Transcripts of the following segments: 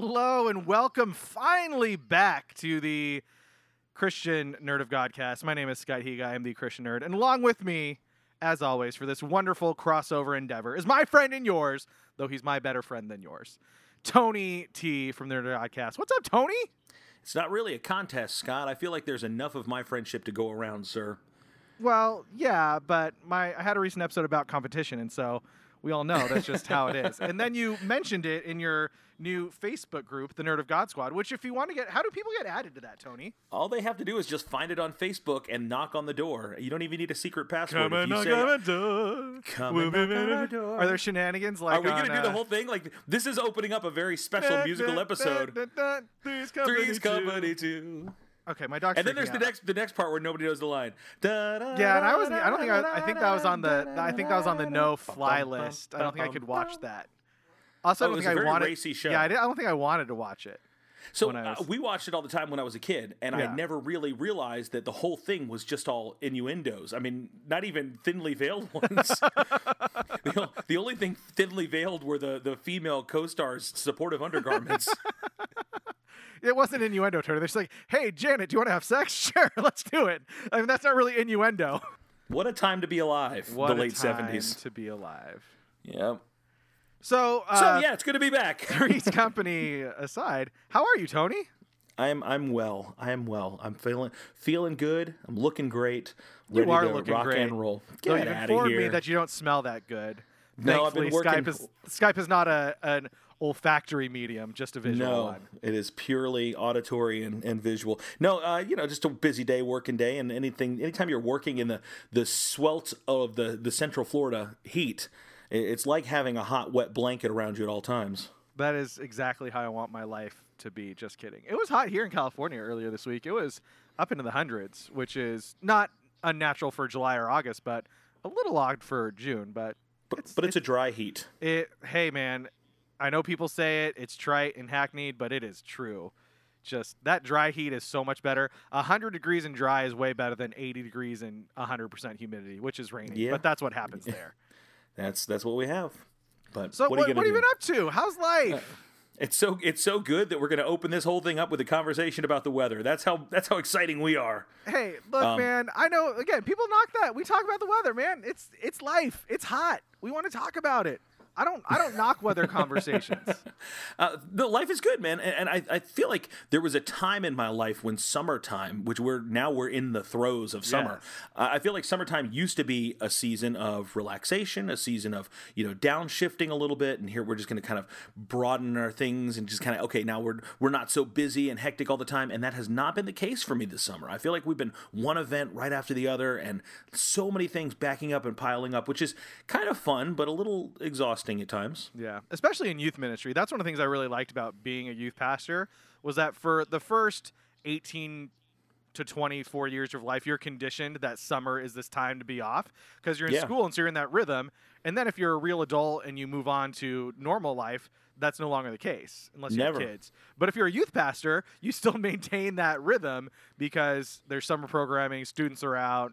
hello, and welcome finally back to the Christian Nerd of Godcast. My name is Scott Higa. I'm the Christian Nerd. And along with me, as always, for this wonderful crossover endeavor is my friend and yours, though he's my better friend than yours, Tony T from the Nerd of Godcast. What's up, Tony? It's not really a contest, Scott. I feel like there's enough of my friendship to go around, sir. Well, yeah, but my I had a recent episode about competition, and so we all know that's just how it is. And then you mentioned it in your new Facebook group, the Nerd of God Squad. Which, if you want to get, how do people get added to that, Tony? All they have to do is just find it on Facebook and knock on the door. You don't even need a secret password. Come If and you knock say- on the door. Come and knock on the door. Are there shenanigans like? Are we gonna do the uh, whole thing? Like this is opening up a very special musical episode. Three's Company. Three's Company two. Okay, my dog's And then there's the out. next the next part where nobody knows the line. Yeah, Yeah, and I wasn't. I don't think I. I think that was on the. I think that was on the no fly list. I don't think I could watch that. Also, I Oh, don't it was think a I very wanted. racy show. Yeah, I, did, I don't think I wanted to watch it. So when I uh, we watched it all the time when I was a kid, and Yeah. I never really realized that the whole thing was just all innuendos. I mean, not even thinly veiled ones. the, the only thing thinly veiled were the, the female co-stars' supportive undergarments. It wasn't innuendo, Tony. They're just like, "Hey, Janet, do you want to have sex? Sure, let's do it." I mean, that's not really innuendo. what a time to be alive! What the late seventies. to be alive. Yeah. So, uh, So yeah, it's good to be back. Three's Company aside, how are you, Tony? I'm I'm well. I am well. I'm feeling feeling good. I'm looking great. You are to looking rock great. and roll. Though Get you've out of informed here. me that you don't smell that good. No, I've been Thankfully, Skype working- is Skype is not a an olfactory medium, just a visual No, one. it is purely auditory and, and visual. No, uh, you know, just a busy day, working day, and anything. Anytime you're working in the the swelt of the the Central Florida heat, i- it's like having a hot, wet blanket around you at all times. That is exactly how I want my life to be. Just kidding. It was hot here in California earlier this week. It was up into the hundreds, which is not unnatural for July or August, but a little odd for June. But But It's- but it's a dry heat. it, hey man, I know people say it, it's trite and hackneyed, but it is true. Just that dry heat is so much better. 100 degrees and dry is way better than 80 degrees and 100% humidity, which is rainy. Yeah. But that's what happens there. That's that's what we have. But So what what, are you what have you been up to? How's life? It's so it's so good that we're going to open this whole thing up with a conversation about the weather. That's how that's how exciting we are. Hey, look, Um, man. I know. Again, people knock that. We talk about the weather, man. It's it's life. It's hot. We want to talk about it. I don't. I don't knock weather conversations. Uh, the life is good, man, and, and I, I feel like there was a time in my life when summertime, which we're now we're in the throes of summer. Uh, I feel like summertime used to be a season of relaxation, a season of you know downshifting a little bit, and here we're just going to kind of broaden our things and just kind of okay, now we're we're not so busy and hectic all the time, and that has not been the case for me this summer. I feel like we've been one event right after the other, and so many things backing up and piling up, which is kind of fun but a little exhausting at times. Yeah, especially in youth ministry. That's one of the things I really liked about being a youth pastor was that for the first 18 to 24 years of life, you're conditioned that summer is this time to be off because you're in Yeah. school and so you're in that rhythm. And then if you're a real adult and you move on to normal life, that's no longer the case unless you Never. have kids. But if you're a youth pastor, you still maintain that rhythm because there's summer programming, students are out.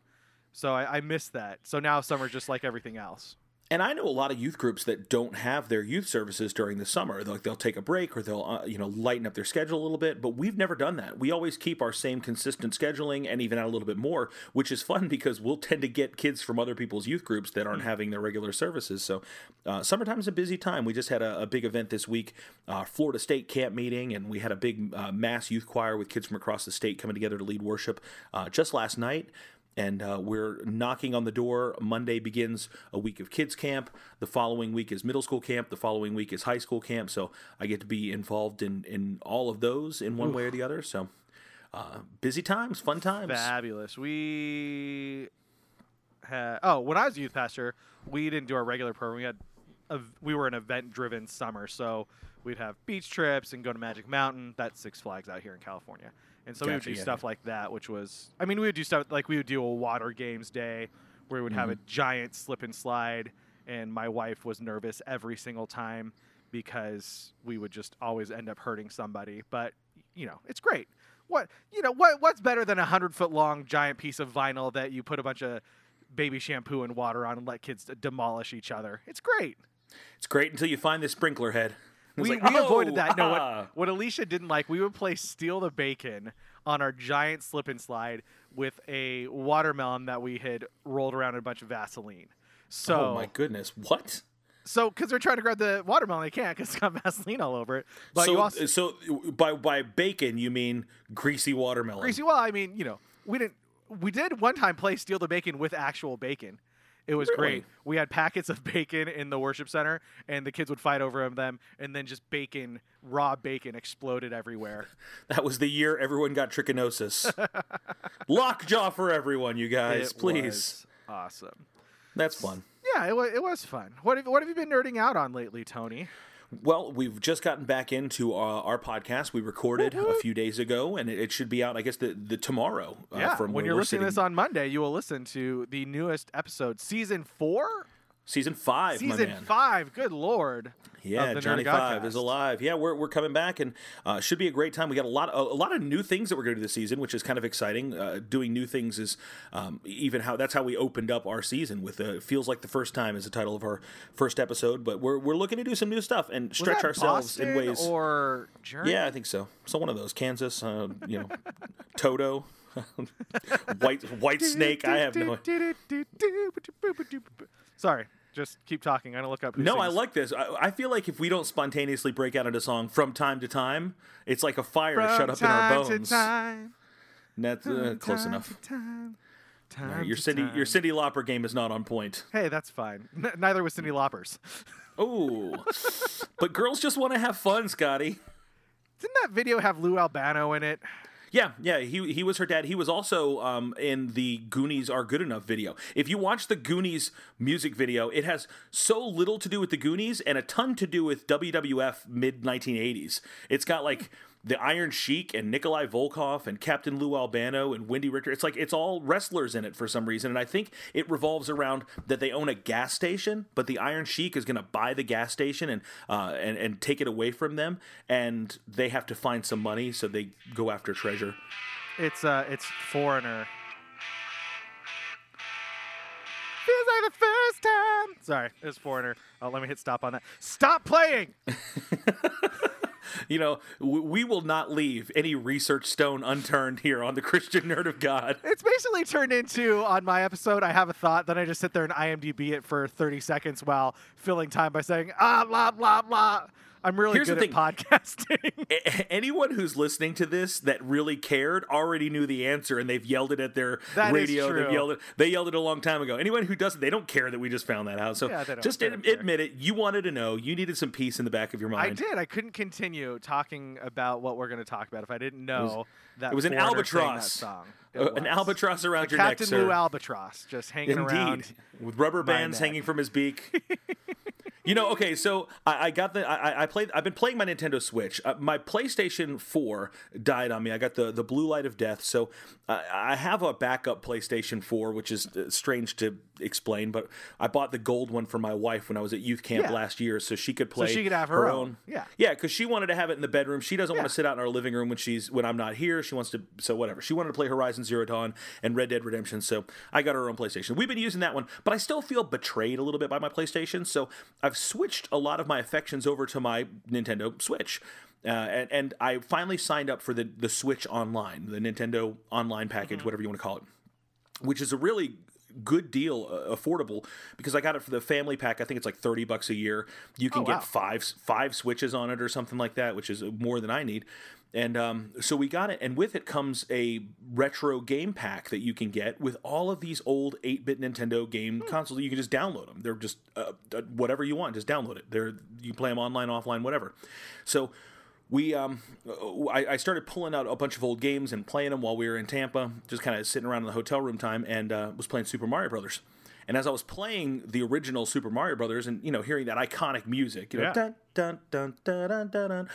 So I, I miss that. So now summer's just like everything else. And I know a lot of youth groups that don't have their youth services during the summer. Like they'll take a break or they'll uh, you know lighten up their schedule a little bit. But we've never done that. We always keep our same consistent scheduling and even add a little bit more, which is fun because we'll tend to get kids from other people's youth groups that aren't having their regular services. So uh, summertime's a busy time. We just had a, a big event this week, uh, Florida State camp meeting, and we had a big uh, mass youth choir with kids from across the state coming together to lead worship uh, just last night and uh, we're knocking on the door. Monday begins a week of kids camp. The following week is middle school camp. The following week is high school camp. So I get to be involved in in all of those in one way or the other. So uh, busy times, fun times. Fabulous. We had oh, when I was a youth pastor, we didn't do our regular program. We had a, we were an event-driven summer, so we'd have beach trips and go to Magic Mountain. That's Six Flags out here in California. And so we would do yeah, stuff like that, which was I mean, we would do stuff like we would do a water games day where we would have a Mm-hmm. giant slip and slide and my wife was nervous every single time because we would just always end up hurting somebody. But you know, it's great. What you know, what what's better than a hundred foot long giant piece of vinyl that you put a bunch of baby shampoo and water on and let kids demolish each other? It's great. It's great until you find the sprinkler head. We, like, we avoided "Oh, that. No, ah." what, what Alicia didn't like, we would play Steal the Bacon on our giant slip and slide with a watermelon that we had rolled around in a bunch of Vaseline. So, oh my goodness, what? so because they're trying to grab the watermelon, they can't because it's got Vaseline all over it. But so, you also so by by bacon you mean greasy watermelon? greasy. Well, I mean, you know, we didn't. We did one time play Steal the Bacon with actual bacon. It was Really? great. We had packets of bacon in the worship center, and the kids would fight over them, and then just bacon, raw bacon, exploded everywhere. That was the year everyone got trichinosis. Lockjaw for everyone, you guys, It please. awesome. That's fun. Yeah, it was, it was fun. What have, what have you been nerding out on lately, Tony? Well, we've just gotten back into uh, our podcast. We recorded a few days ago, and it, it should be out, I guess, the, the tomorrow. Uh, yeah, from when you're listening to this on Monday, you will listen to the newest episode, season four, season five, my season five. Good lord! Yeah, Johnny Five is alive. Yeah, we're, we're coming back and uh, should be a great time. We got a lot of, a lot of new things that we're going to do this season, which is kind of exciting. Uh, doing new things is um, even how that's how we opened up our season with uh, feels like the first time is the title of our first episode. But we're we're looking to do some new stuff and stretch ourselves in ways. or Journey. yeah, I think so. So one of those Kansas, uh, you know, Toto, White White Snake. I have no. Idea. Sorry, just keep talking. I'm gonna look up. No, I like this. I, I feel like if we don't spontaneously break out into song from time to time, it's like a fire From shut up in our bones. time, And That's uh, close enough. time, time your to Cindy, time. your Cyndi Lauper game is not on point. Hey, that's fine. N- neither was Cyndi Lauper's. Oh, but girls just want to have fun, Scotty. Didn't that video have Lou Albano in it? Yeah, yeah, he he was her dad. He was also um, in the Goonies Are Good Enough video. If you watch the Goonies music video, it has so little to do with the Goonies and a ton to do with WWF mid 1980s. It's got like the Iron Sheik and Nikolai Volkov and Captain Lou Albano and Wendi Richter. It's like it's all wrestlers in it for some reason, and I think it revolves around that they own a gas station, but the Iron Sheik is going to buy the gas station and uh, and and take it away from them, and they have to find some money, so they go after treasure. It's uh, it's Foreigner. Feels like the first time. Sorry, it's Foreigner. Oh, let me hit stop on that. Stop playing. You know, we will not leave any research stone unturned here on the Christian Nerd of God. It's basically turned into on my episode. I have a thought, then I just sit there and IMDb it for 30 seconds while filling time by saying ah blah blah blah. I'm really Here's the good at podcasting. A- Anyone who's listening to this that really cared already knew the answer, and they've yelled it at their That radio. They've yelled it. They yelled it a long time ago. Anyone who doesn't, they don't care that we just found that out. So Yeah, just ad- admit it. You wanted to know. You needed some peace in the back of your mind. I did. I couldn't continue talking about what we're going to talk about if I didn't know that it was an Foreigner sang that albatross. song. Uh, an albatross around The your Captain neck, sir. Captain Lou Albatross just hanging Indeed, around. with rubber bands neck. hanging from his beak. you know, okay, so I, I got the I, I played. I've been playing my Nintendo Switch. Uh, my PlayStation Four died on me. I got the the blue light of death. So uh, I have a backup PlayStation Four, which is uh, strange to explain, but I bought the gold one for my wife when I was at youth camp Yeah. last year, so she could play. So she could have her own. Yeah. yeah, because she wanted to have it in the bedroom. She doesn't want to sit out in our living room when she's when I'm not here. She wants to so whatever. She wanted to play Horizon Zero Dawn and Red Dead Redemption. So I got her own PlayStation. We've been using that one, but I still feel betrayed a little bit by my PlayStation. So I've switched a lot of my affections over to my Nintendo Switch. Uh, and, and I finally signed up for the the Switch Online, the Nintendo Online package, Mm-hmm. whatever you want to call it which is a really good deal, uh, affordable because I got it for the family pack. I think it's like thirty bucks a year. You can Oh, get five five switches on it or something like that, which is more than I need. And um, so we got it, and with it comes a retro game pack that you can get with all of these old 8-bit Nintendo game consoles. You can just download them. They're just uh, uh, whatever you want, just download it. They're you play them online, offline, whatever. So we um I, I started pulling out a bunch of old games and playing them while we were in Tampa, just kind of sitting around in the hotel room time, and uh, was playing Super Mario Brothers. And as I was playing the original Super Mario Brothers, and you know, hearing that iconic music, you know, Yeah. dun, dun, dun, dun, dun, dun, dun,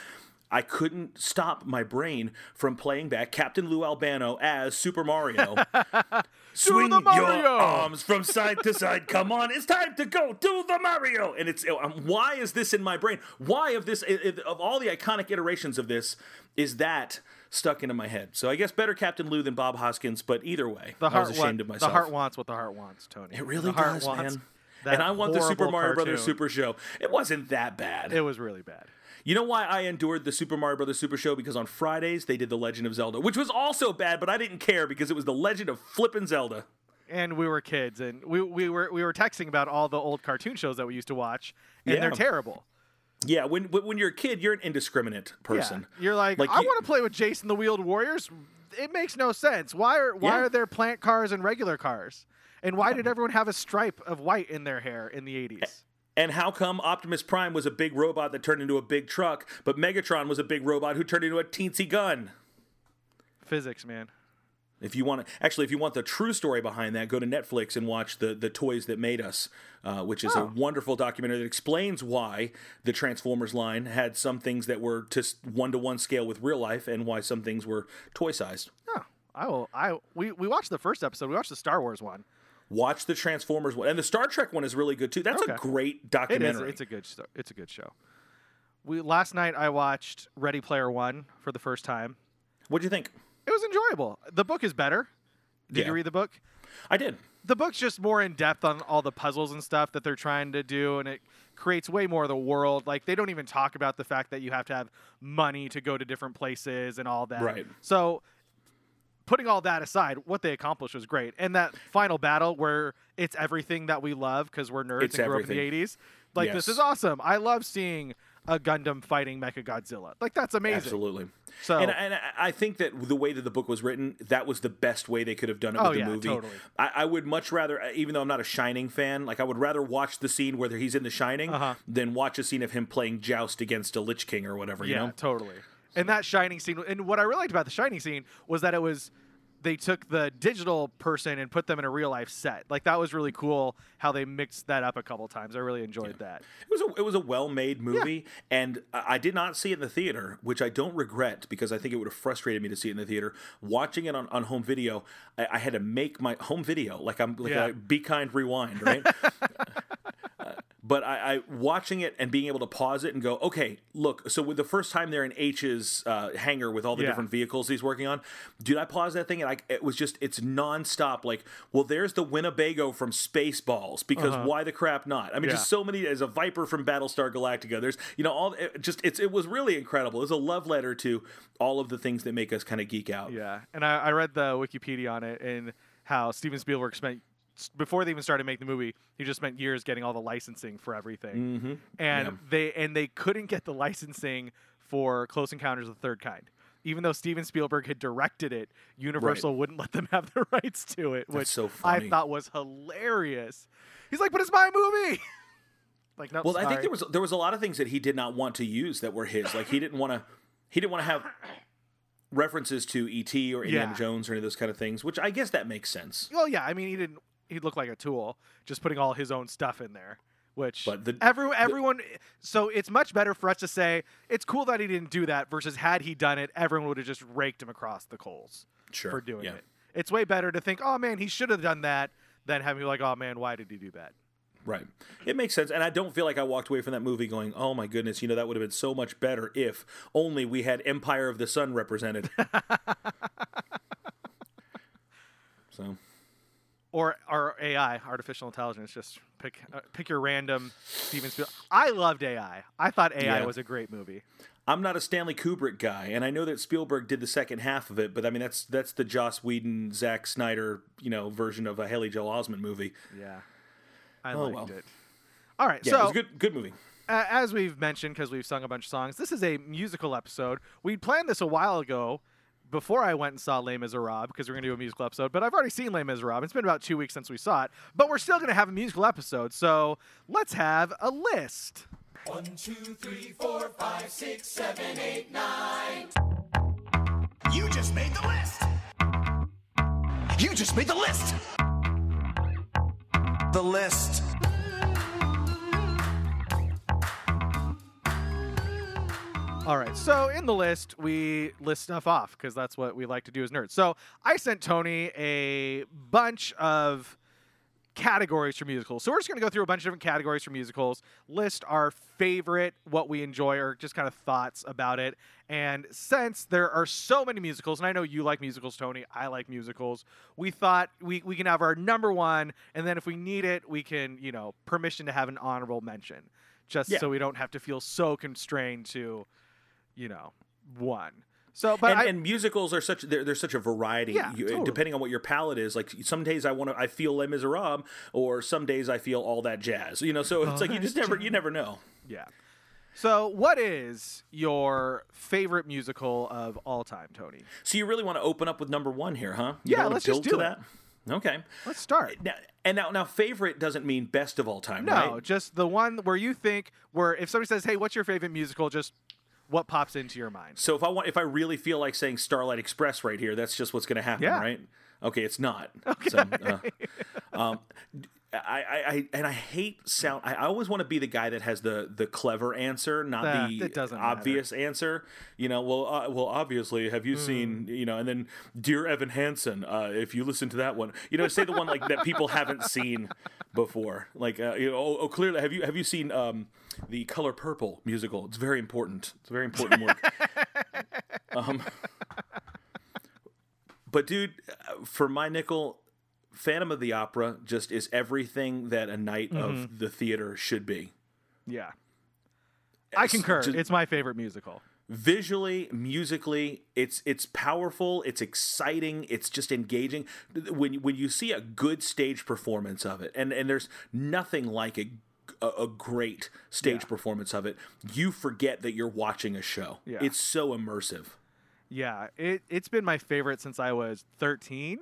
I couldn't stop my brain from playing back Captain Lou Albano as Super Mario. Swing the your arms from side to side. Come on, it's time to go do the Mario. And it's um, why is this in my brain? Why of this i- i- of all the iconic iterations of this is that stuck into my head? So I guess better Captain Lou than Bob Hoskins, but either way, The I heart, was ashamed wa- of myself. the heart wants what the heart wants, Tony. it really the heart does, wants man. And I want the Super Mario Brothers. Super Show. It wasn't that bad. It was really bad. You know why I endured the Super Mario Brothers Super Show? Because on Fridays they did The Legend of Zelda, which was also bad, but I didn't care because it was The Legend of Flippin' Zelda. and we were kids, and we, we were we were texting about all the old cartoon shows that we used to watch, and they're terrible. Yeah, when when when you're a kid, you're an indiscriminate person. Yeah. You're like, Like, I you- want to play with Jayce and the Wheeled Warriors. It makes no sense. Why are why Yeah. are there plant cars and regular cars? And why did everyone have a stripe of white in their hair in the 80s? And how come Optimus Prime was a big robot that turned into a big truck, but Megatron was a big robot who turned into a teensy gun? Physics, man. If you want to, actually, if you want the true story behind that, go to Netflix and watch the the Toys That Made Us, uh, which is a Oh. wonderful documentary that explains why the Transformers line had some things that were to one to one scale with real life, and why some things were toy sized. Oh, I will. I we we watched the first episode. We watched the Star Wars one. Watch the Transformers one, and the Star Trek one is really good too. That's a great documentary. It's a good. It's a good show. We last night I watched Ready Player One for the first time. What do you think? It was enjoyable. The book is better. Did Yeah. you read the book? I did. the book's just more in depth on all the puzzles and stuff that they're trying to do, and it creates way more of the world. Like they don't even talk about the fact that you have to have money to go to different places and all that. Right. So, putting all that aside, what they accomplished was great, and that final battle where it's everything that we love because we're nerds It's and grew up in the '80s. Like this is awesome. I love seeing a Gundam fighting Mecha Godzilla. Like that's amazing. Absolutely. So And, and I- think that the way that the book was written, that was the best way they could have done it Oh, with the yeah, movie. totally. I, I would much rather, even though I'm not a Shining fan, like I would rather watch the scene where he's in The Shining Uh-huh. than watch a scene of him playing Joust against a Lich King or whatever. yeah, You know? totally. And that shining scene, and what I really liked about the shining scene was that it was they took the digital person and put them in a real life set. Like that was really cool how they mixed that up a couple times. I really enjoyed that. It was a, it was a well made movie, and I I did not see it in the theater, which I don't regret because I think it would have frustrated me to see it in the theater. Watching it on, on home video, I, I had to make my home video like I'm like Yeah. a be kind rewind, right? But I, I watching it and being able to pause it and go, okay, look. So with the first time they're in Aech's uh, hangar with all the Yeah. different vehicles he's working on, dude, I paused that thing and I it was just it's nonstop. Like, well, there's the Winnebago from Spaceballs because why the crap not? I mean, just Uh-huh. So many. There's a Viper from Battlestar Galactica. There's you know all it just it's it was really incredible. It was a love letter to all of the things that make us kind of geek out. Yeah, and I, I read the Wikipedia on it and how Steven Spielberg spent before they even started making the movie. He just spent years getting all the licensing for everything, Mm-hmm. and Yeah. they and they couldn't get the licensing for Close Encounters of the Third Kind. Even though Steven Spielberg had directed it, Universal wouldn't let them have the rights to it, which so I thought was hilarious. He's like, "But it's my movie." like, no, Well, I think there was there was a lot of things that he did not want to use that were his. Like he didn't want to he didn't want to have references to ET or Indiana Yeah. Jones or any of those kind of things, which I guess that makes sense. Well, yeah. I mean, he didn't. He'd look like a tool, just putting all his own stuff in there. Which But the- every, everyone, so it's much better for us to say it's cool that he didn't do that versus had he done it, everyone would have just raked him across the coals Sure. for doing yeah. it. It's way better to think, oh man, he should have done that, than having like, oh man, why did he do that? Right. It makes sense. And I don't feel like I walked away from that movie going, oh my goodness, you know, that would have been so much better if only we had Empire of the Sun represented. so, Or or AI, artificial intelligence. Just pick uh, pick your random Steven Spielberg. I loved AI. I thought AI Yeah. was a great movie. I'm not a Stanley Kubrick guy, and I know that Spielberg did the second half of it, but I mean, that's that's the Joss Whedon, Zack Snyder, you know, version of a Haley Joel Osment movie. Yeah, I Oh, liked well. it. All right, Yeah, so it was a good, good movie. a- as we've mentioned, because we've sung a bunch of songs, this is a musical episode. We planned this a while ago before I went and saw Les Miserables because we're going to do a musical episode, but I've already seen Les Miserables. It's been about two weeks since we saw it, but we're still going to have a musical episode. So let's have a list. One, two, three, four, five, six, seven, eight, nine. You just made the list. You just made the list. The list. All right, so in the list, we list stuff off because that's what we like to do as nerds. So I sent Tony a bunch of categories for musicals. So we're just going to go through a bunch of different categories for musicals, list our favorite, what we enjoy, or just kind of thoughts about it. And since there are so many musicals, and I know you like musicals, Tony, I like musicals, we thought we, we can have our number one, and then if we need it, we can, you know, permission to have an honorable mention. just Yeah. so we don't have to feel so constrained to, you know, one. So, but and, I, and musicals are such they're, they're such a variety Yeah, You- totally. depending on what your palate is like some days i want to i feel les miserables or some days i feel all that jazz you know so it's oh, like you just never you never know yeah. So, what is your favorite musical of all time, Tony? so you really want to open up with number one here huh you Yeah, let's just build do that okay Let's start. now and now now favorite doesn't mean best of all time No, right just the one where you think where if somebody says, "Hey, what's your favorite musical?" Just what pops into your mind. so if i want if i really feel like saying starlight express right here that's just what's going to happen Yeah. right okay it's not okay. So, uh, um, I, I, I and I hate sound. I, always want to be the guy that has the the clever answer, not Nah, the doesn't matter. obvious answer. You know, well, uh, well, obviously, have you seen? You know, and then dear Evan Hansen, uh, if you listen to that one, you know, say the one like that people haven't seen before. Like, uh, you know, oh, oh, clearly, have you have you seen um, the Color Purple musical? It's very important. It's very important work. um, but dude, uh, for my nickel, Phantom of the Opera just is everything that a night Mm-hmm. of the theater should be. Yeah. I concur. just- it's my favorite musical. Visually, musically, it's it's powerful, it's exciting, it's just engaging. When when you see a good stage performance of it, and and there's nothing like a a, a great stage Yeah. performance of it, you forget that you're watching a show. Yeah. It's so immersive. Yeah, it it's been my favorite since I was 13.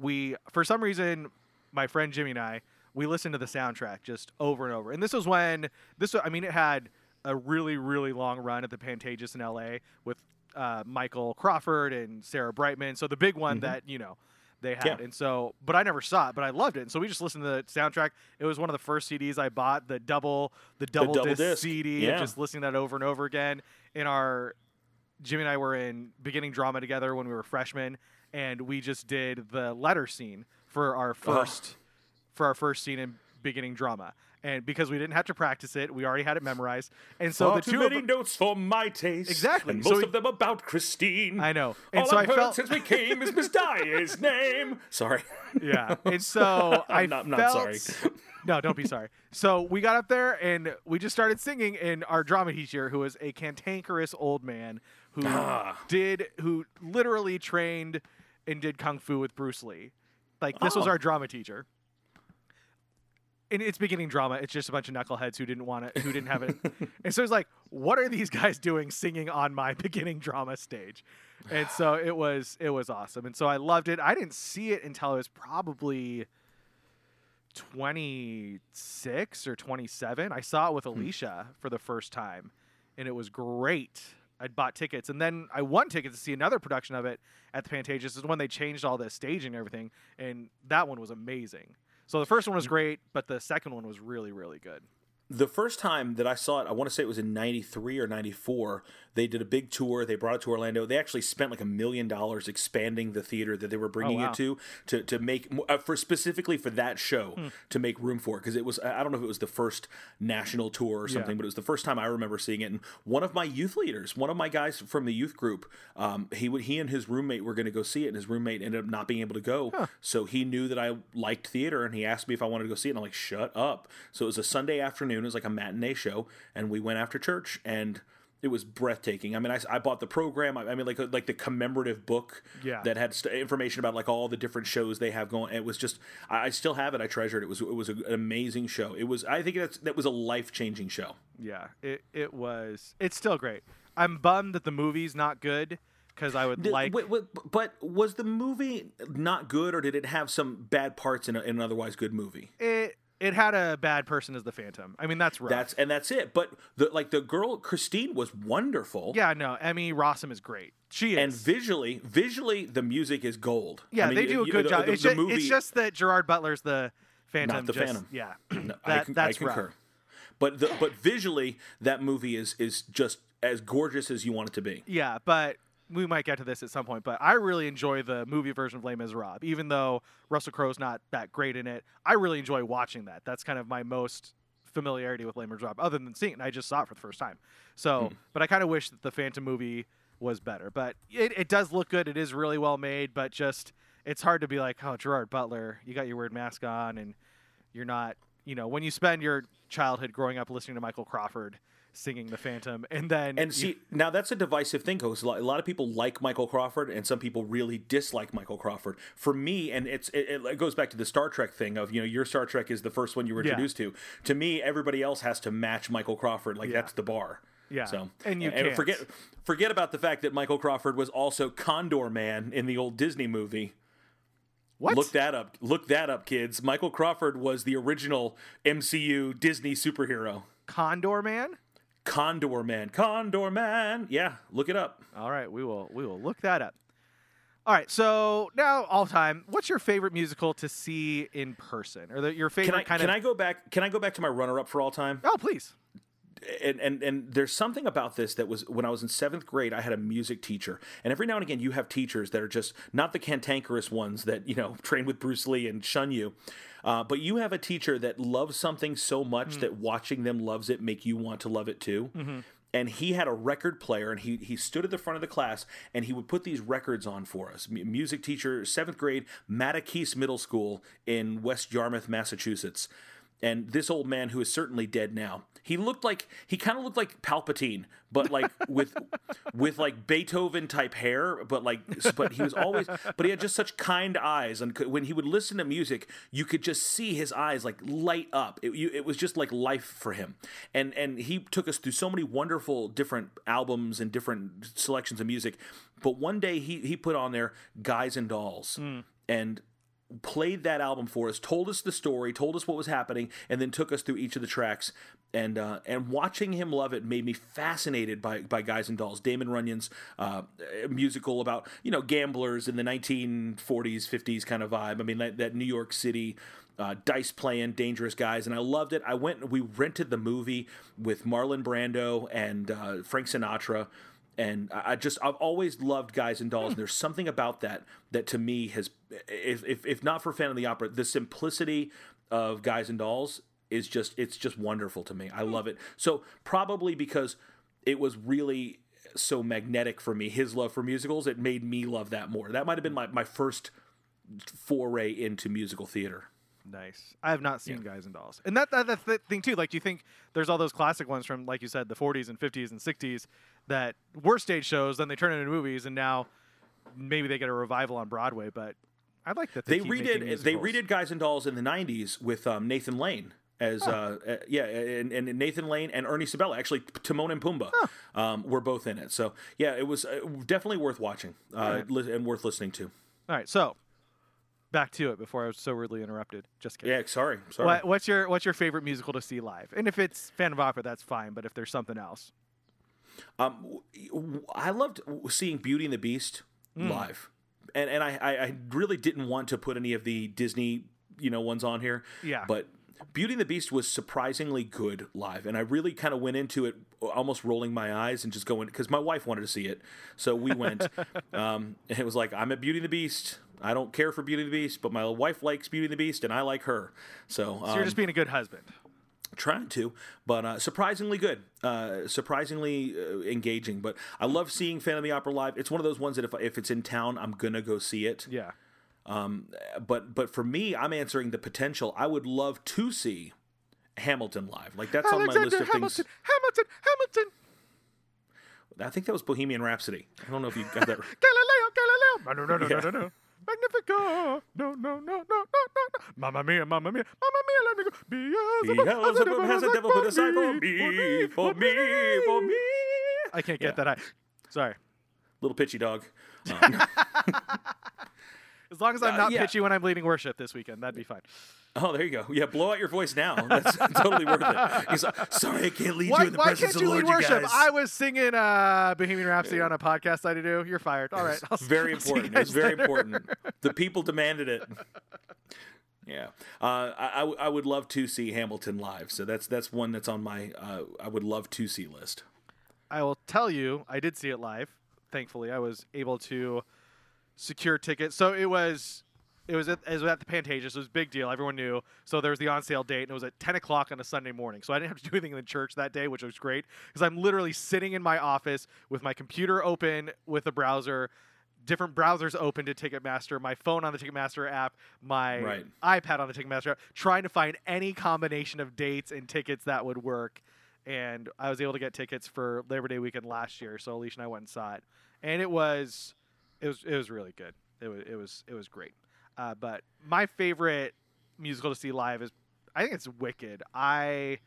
We for some reason my friend Jimmy and I we listened to the soundtrack just over and over. And this was when this was, I mean it had a really really long run at the Pantages in LA with uh, Michael Crawford and Sarah Brightman. So the big one that, you know, they had. Mm-hmm. Yeah. And so but I never saw it, but I loved it. And so we just listened to the soundtrack. It was one of the first CDs I bought, the double the double, double disc, disc. CD Yeah. just listening to that over and over again in our Jimmy and I were in beginning drama together when we were freshmen, and we just did the letter scene for our first for our first scene in beginning drama. And because we didn't have to practice it, we already had it memorized. And so Far the too two many of notes for my taste. Exactly. And So most we- of them about Christine. I know. And All so I've I heard felt since we came is Miss Daaé's name. Sorry. yeah. And so I I'm not- I'm not felt, sorry. No, don't be sorry. So we got up there and we just started singing. And our drama teacher, who was a cantankerous old man, who Ah. did, who literally trained and did kung fu with Bruce Lee, like this was Oh. our drama teacher. And its beginning drama, it's just a bunch of knuckleheads who didn't want it, who didn't have it. and so it's like, what are these guys doing singing on my beginning drama stage? And so it was, it was awesome. And so I loved it. I didn't see it until I was probably 26 or 27. I saw it with hmm. Alicia for the first time, and it was great. I'd bought tickets, and then I won tickets to see another production of it at the Pantages. Is when they changed all the staging and everything, and that one was amazing. So the first one was mm. great, but the second one was really, really good. The first time that I saw it, I want to say it was in 93 or 94. They did a big tour. They brought it to Orlando. They actually spent like a million dollars expanding the theater that they were bringing wow. it to, to, to make, uh, for specifically for that show, Hmm. to make room for it. Because it was, I don't know if it was the first national tour or something, Yeah. but it was the first time I remember seeing it. And one of my youth leaders, one of my guys from the youth group, um, he would, he and his roommate were going to go see it, and his roommate ended up not being able to go. So he knew that I liked theater, and he asked me if I wanted to go see it. And I'm like, shut up. So it was a Sunday afternoon. It was like a matinee show, and we went after church, and it was breathtaking. I mean, I, I bought the program. I, I mean, like uh, like the commemorative book Yeah. that had st- information about like all the different shows they have going. It was just, I, I still have it. I treasure it. It was it was an amazing show. It was. I think that's that was a life changing show. Yeah, it, it was. It's still great. I'm bummed that the movie's not good because I would Did- like. wait, wait, but was the movie not good, or did it have some bad parts in, a, in an otherwise good movie? it it had a bad person as the Phantom. I mean, that's rough. That's and that's it. But the like the girl Christine was wonderful. yeah, no. Emmy Rossum is great. She is. And visually, visually, the music is gold. yeah, I mean, they do a you- good the- job. the- it's, the just, movie- it's just that Gerard Butler's the Phantom. Not the just- Phantom. Yeah, No, that, I, con- that's concur. But the, but visually, that movie is is just as gorgeous as you want it to be. Yeah, but we might get to this at some point. But I really enjoy the movie version of Les Miserables, even though Russell Crowe's not that great in it. I really enjoy watching that. That's kind of my most familiarity with Les Miserables, other than seeing it. I just saw it for the first time. So, Hmm. but I kind of wish that the Phantom movie was better. But it, it does look good. It is really well made. But just it's hard to be like, oh, Gerard Butler, you got your weird mask on, and you're not you know when you spend your childhood growing up listening to Michael Crawford singing the Phantom, and then And you- see, now that's a divisive thing because a lot of people like Michael Crawford, and some people really dislike Michael Crawford. For me, and it's it, it goes back to the Star Trek thing of you know your Star Trek is the first one you were Yeah. introduced to. To me, everybody else has to match Michael Crawford. Like Yeah. that's the bar. Yeah. So And you can't. forget forget about the fact that Michael Crawford was also Condor Man in the old Disney movie. what? Look that up. Look that up, kids. Michael Crawford was the original MCU Disney superhero. Condor Man. Condor Man. Condor Man. Yeah, look it up. All right, we will we will look that up. All right, so now all time, what's your favorite musical to see in person, or the, your favorite Can I kind can of? I go back? Can I go back to my runner up for all time? Oh, please. And, and and there's something about this that was when I was in seventh grade. I had a music teacher, and every now and again you have teachers that are just not the cantankerous ones that you know train with Bruce Lee and shun you, uh, but you have a teacher that loves something so much that watching them loves it make you want to love it too. And he had a record player, and he he stood at the front of the class, and he would put these records on for us. M- music teacher, seventh grade, Mattacheese Middle School in West Yarmouth, Massachusetts and this old man who is certainly dead now he looked like he kind of looked like palpatine but like with with like beethoven type hair but like but he was always but he had just such kind eyes and when he would listen to music you could just see his eyes like light up. It, you, it was just like life for him. And and he took us through so many wonderful different albums and different selections of music but one day he he put on there guys and dolls. Hmm. And played that album for us, told us the story, told us what was happening, and then took us through each of the tracks. And uh, and watching him love it made me fascinated by by Guys and Dolls, Damon Runyon's uh, musical about you know gamblers in the 1940s, 50s kind of vibe. I mean that, that New York City. Uh, dice playing dangerous guys and i loved it i went we rented the movie with marlon brando and uh, frank sinatra and I just I've always loved Guys and Dolls. And there's something about that that to me has, if if, if not for Phantom of the Opera, the simplicity of Guys and Dolls is just it's just wonderful to me. I love it. So probably because it was really so magnetic for me, his love for musicals, it made me love that more. That might have been my, my first foray into musical theater. Nice. I have not seen Guys and Dolls, and that, that that's the thing too. Like do you think there's all those classic ones from, like you said, the 40s and 50s and 60s that were stage shows, then they turn into movies, and now maybe they get a revival on Broadway. But I like that they, They redid they redid Guys and Dolls in the '90s with um, Nathan Lane as uh, uh, yeah, and, and Nathan Lane and Ernie Sabella actually Timon and Pumbaa um, were both in it. So yeah, it was uh, definitely worth watching uh, li- and worth listening to. All right, so back to it before I was so rudely interrupted. Just kidding. Yeah, sorry, sorry. What, what's your what's your favorite musical to see live? And if it's Phantom of Opera, that's fine. But if there's something else, Um, I loved seeing Beauty and the Beast live, and and I, I I really didn't want to put any of the Disney you know ones on here. Yeah. but. Beauty and the Beast was surprisingly good live, and I really kind of went into it almost rolling my eyes and just going because my wife wanted to see it, so we went. um, and it was like I'm at Beauty and the Beast. I don't care for Beauty and the Beast, but my wife likes Beauty and the Beast, and I like her. So, so um, you're just being a good husband. trying to, but uh, surprisingly good, uh, surprisingly uh, engaging. But I love seeing Phantom of the Opera live. It's one of those ones that if if it's in town, I'm gonna go see it. Yeah. Um, But but for me, I'm answering the potential. I would love to see Hamilton live. Like that's on my list of Hamilton, things. Hamilton, Hamilton, Hamilton. I think that was Bohemian Rhapsody. I don't know if you got that. Galileo, Galileo. No, no, no, no, Yeah. no, no, no. Magnifico. No, no, no, no, no, no, no. Mamma mia, mamma mia, mamma mia, let me go. Beelzebub has a devil put aside for me, for me, for me. I can't get that high. Sorry. Little pitchy dog. Uh, As long as I'm Uh, not yeah. pitchy when I'm leading worship this weekend, that'd be fine. oh, there you go. Yeah, blow out your voice now. That's totally worth it. He's like, sorry, I can't lead Why, you in the why presence can't of you the lead Lord, you worship? guys. I was singing uh, Bohemian Rhapsody on a podcast I do. You're fired. All right. I'll, very I'll important. It was very important. The people demanded it. Yeah, uh, I, I would love to see Hamilton live. So that's that's one that's on my uh, I would love to see list. I will tell you, I did see it live. Thankfully, I was able to secure tickets. So it was, it was at, it was at the Pantages. It was a big deal. Everyone knew. So there was the on sale date, and it was at 10 o'clock on a Sunday morning. So I didn't have to do anything in the church that day, which was great because I'm literally sitting in my office with my computer open with a browser, different browsers open to Ticketmaster, my phone on the Ticketmaster app, my Right. iPad on the Ticketmaster app, trying to find any combination of dates and tickets that would work. And I was able to get tickets for Labor Day weekend last year, so Alicia and I went and saw it, and it was it was it was really good. It was it was it was great. Uh, but my favorite musical to see live is I think it's Wicked. I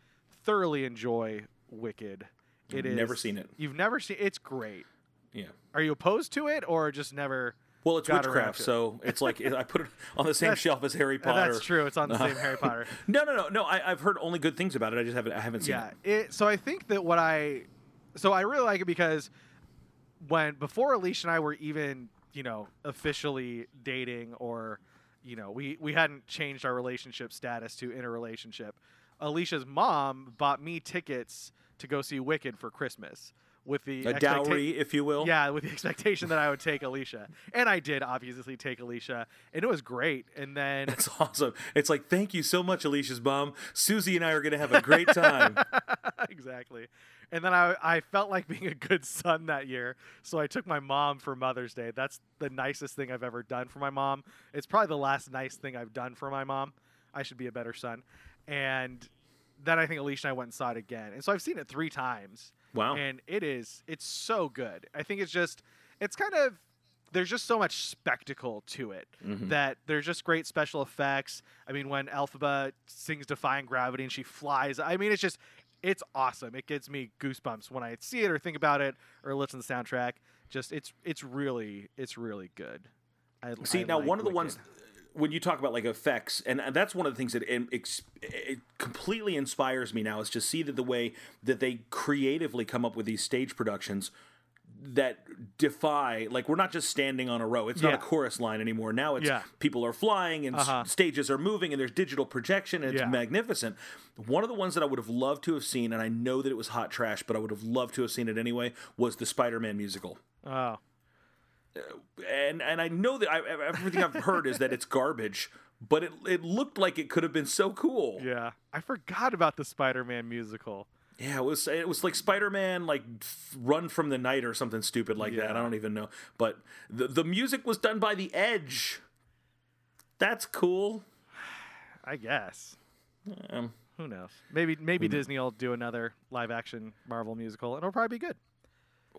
thoroughly enjoy Wicked. It is Never seen it. You've never seen it's great. Yeah. Are you opposed to it or just never? Well, it's witchcraft, it. so it's like I put it on the same shelf as Harry Potter. That's true. It's on the same Harry Potter. No, no, no, no. I, I've heard only good things about it. I just haven't. I haven't seen Yeah. it. It, so I think that what I, so I really like it because when before Alicia and I were even you know officially dating or you know we we hadn't changed our relationship status to in a relationship. Alicia's mom bought me tickets to go see Wicked for Christmas with the A expecta- dowry, if you will. Yeah, with the expectation that I would take Alicia, and I did obviously take Alicia, and it was great. And then It's awesome. It's like, thank you so much, Alicia's mom. Susie and I are going to have a great time. exactly. And then I, I felt like being a good son that year. So I took my mom for Mother's Day. That's the nicest thing I've ever done for my mom. It's probably the last nice thing I've done for my mom. I should be a better son. And then I think Alicia and I went and saw it again. And so I've seen it three times. Wow. And it is, it's so good. I think it's just, it's kind of, there's just so much spectacle to it Mhm. that there's just great special effects. I mean, when Elphaba sings Defying Gravity and she flies, I mean, it's just, it's awesome. It gives me goosebumps when I see it or think about it or listen to the soundtrack. Just, it's, it's really, it's really good. I, See I now, like one of the Wicked. ones when you talk about like effects, and that's one of the things that it completely inspires me now is to see that the way that they creatively come up with these stage productions that defy like we're not just standing on a row it's not a chorus line anymore now it's Yeah. people are flying and Uh-huh. stages are moving and there's digital projection and it's Yeah. magnificent one of the ones that i would have loved to have seen and i know that it was hot trash but i would have loved to have seen it anyway was the spider-man musical Oh, and and I know that I, everything I've heard is that it's garbage, but it it looked like it could have been so cool. yeah. I forgot about the Spider Man musical. Yeah, it was it was like Spider Man like Run from the Night or something stupid like that. I don't even know, but the the music was done by The Edge. That's cool. I guess. Um, Who knows? Maybe maybe Disney will do another live action Marvel musical and it'll probably be good.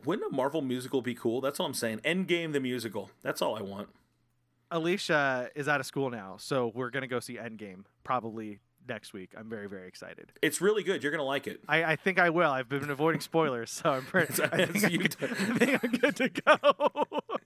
wouldn't a Marvel musical be cool? That's all I'm saying. Endgame the musical. That's all I want. Alicia is out of school now, so we're gonna go see Endgame probably next week. I'm very very excited. It's really good. You're gonna like it. I, I think I will. I've been avoiding spoilers, so I'm pretty. I think, I'm You good, do. I think I'm good to go.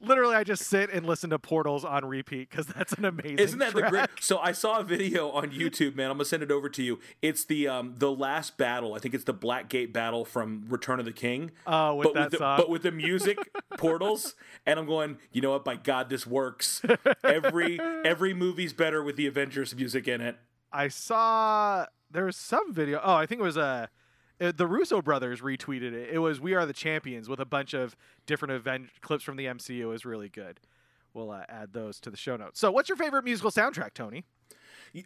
Literally, I just sit and listen to Portals on repeat because that's an amazing. Isn't that the great? So I saw a video on YouTube, man. I'm gonna send it over to you. It's the um the last battle. I think it's the Blackgate battle from Return of the King. Oh, with but that with the, song. but with the music portals, and I'm going. You know what? By God, this works. Every every movie's better with the Avengers music in it. I saw there was some video. Oh, I think it was a. uh, the Russo brothers retweeted it. It was "We Are the Champions" with a bunch of different event clips from the MCU. It was really good. We'll uh, add those to the show notes. So, what's your favorite musical soundtrack, Tony?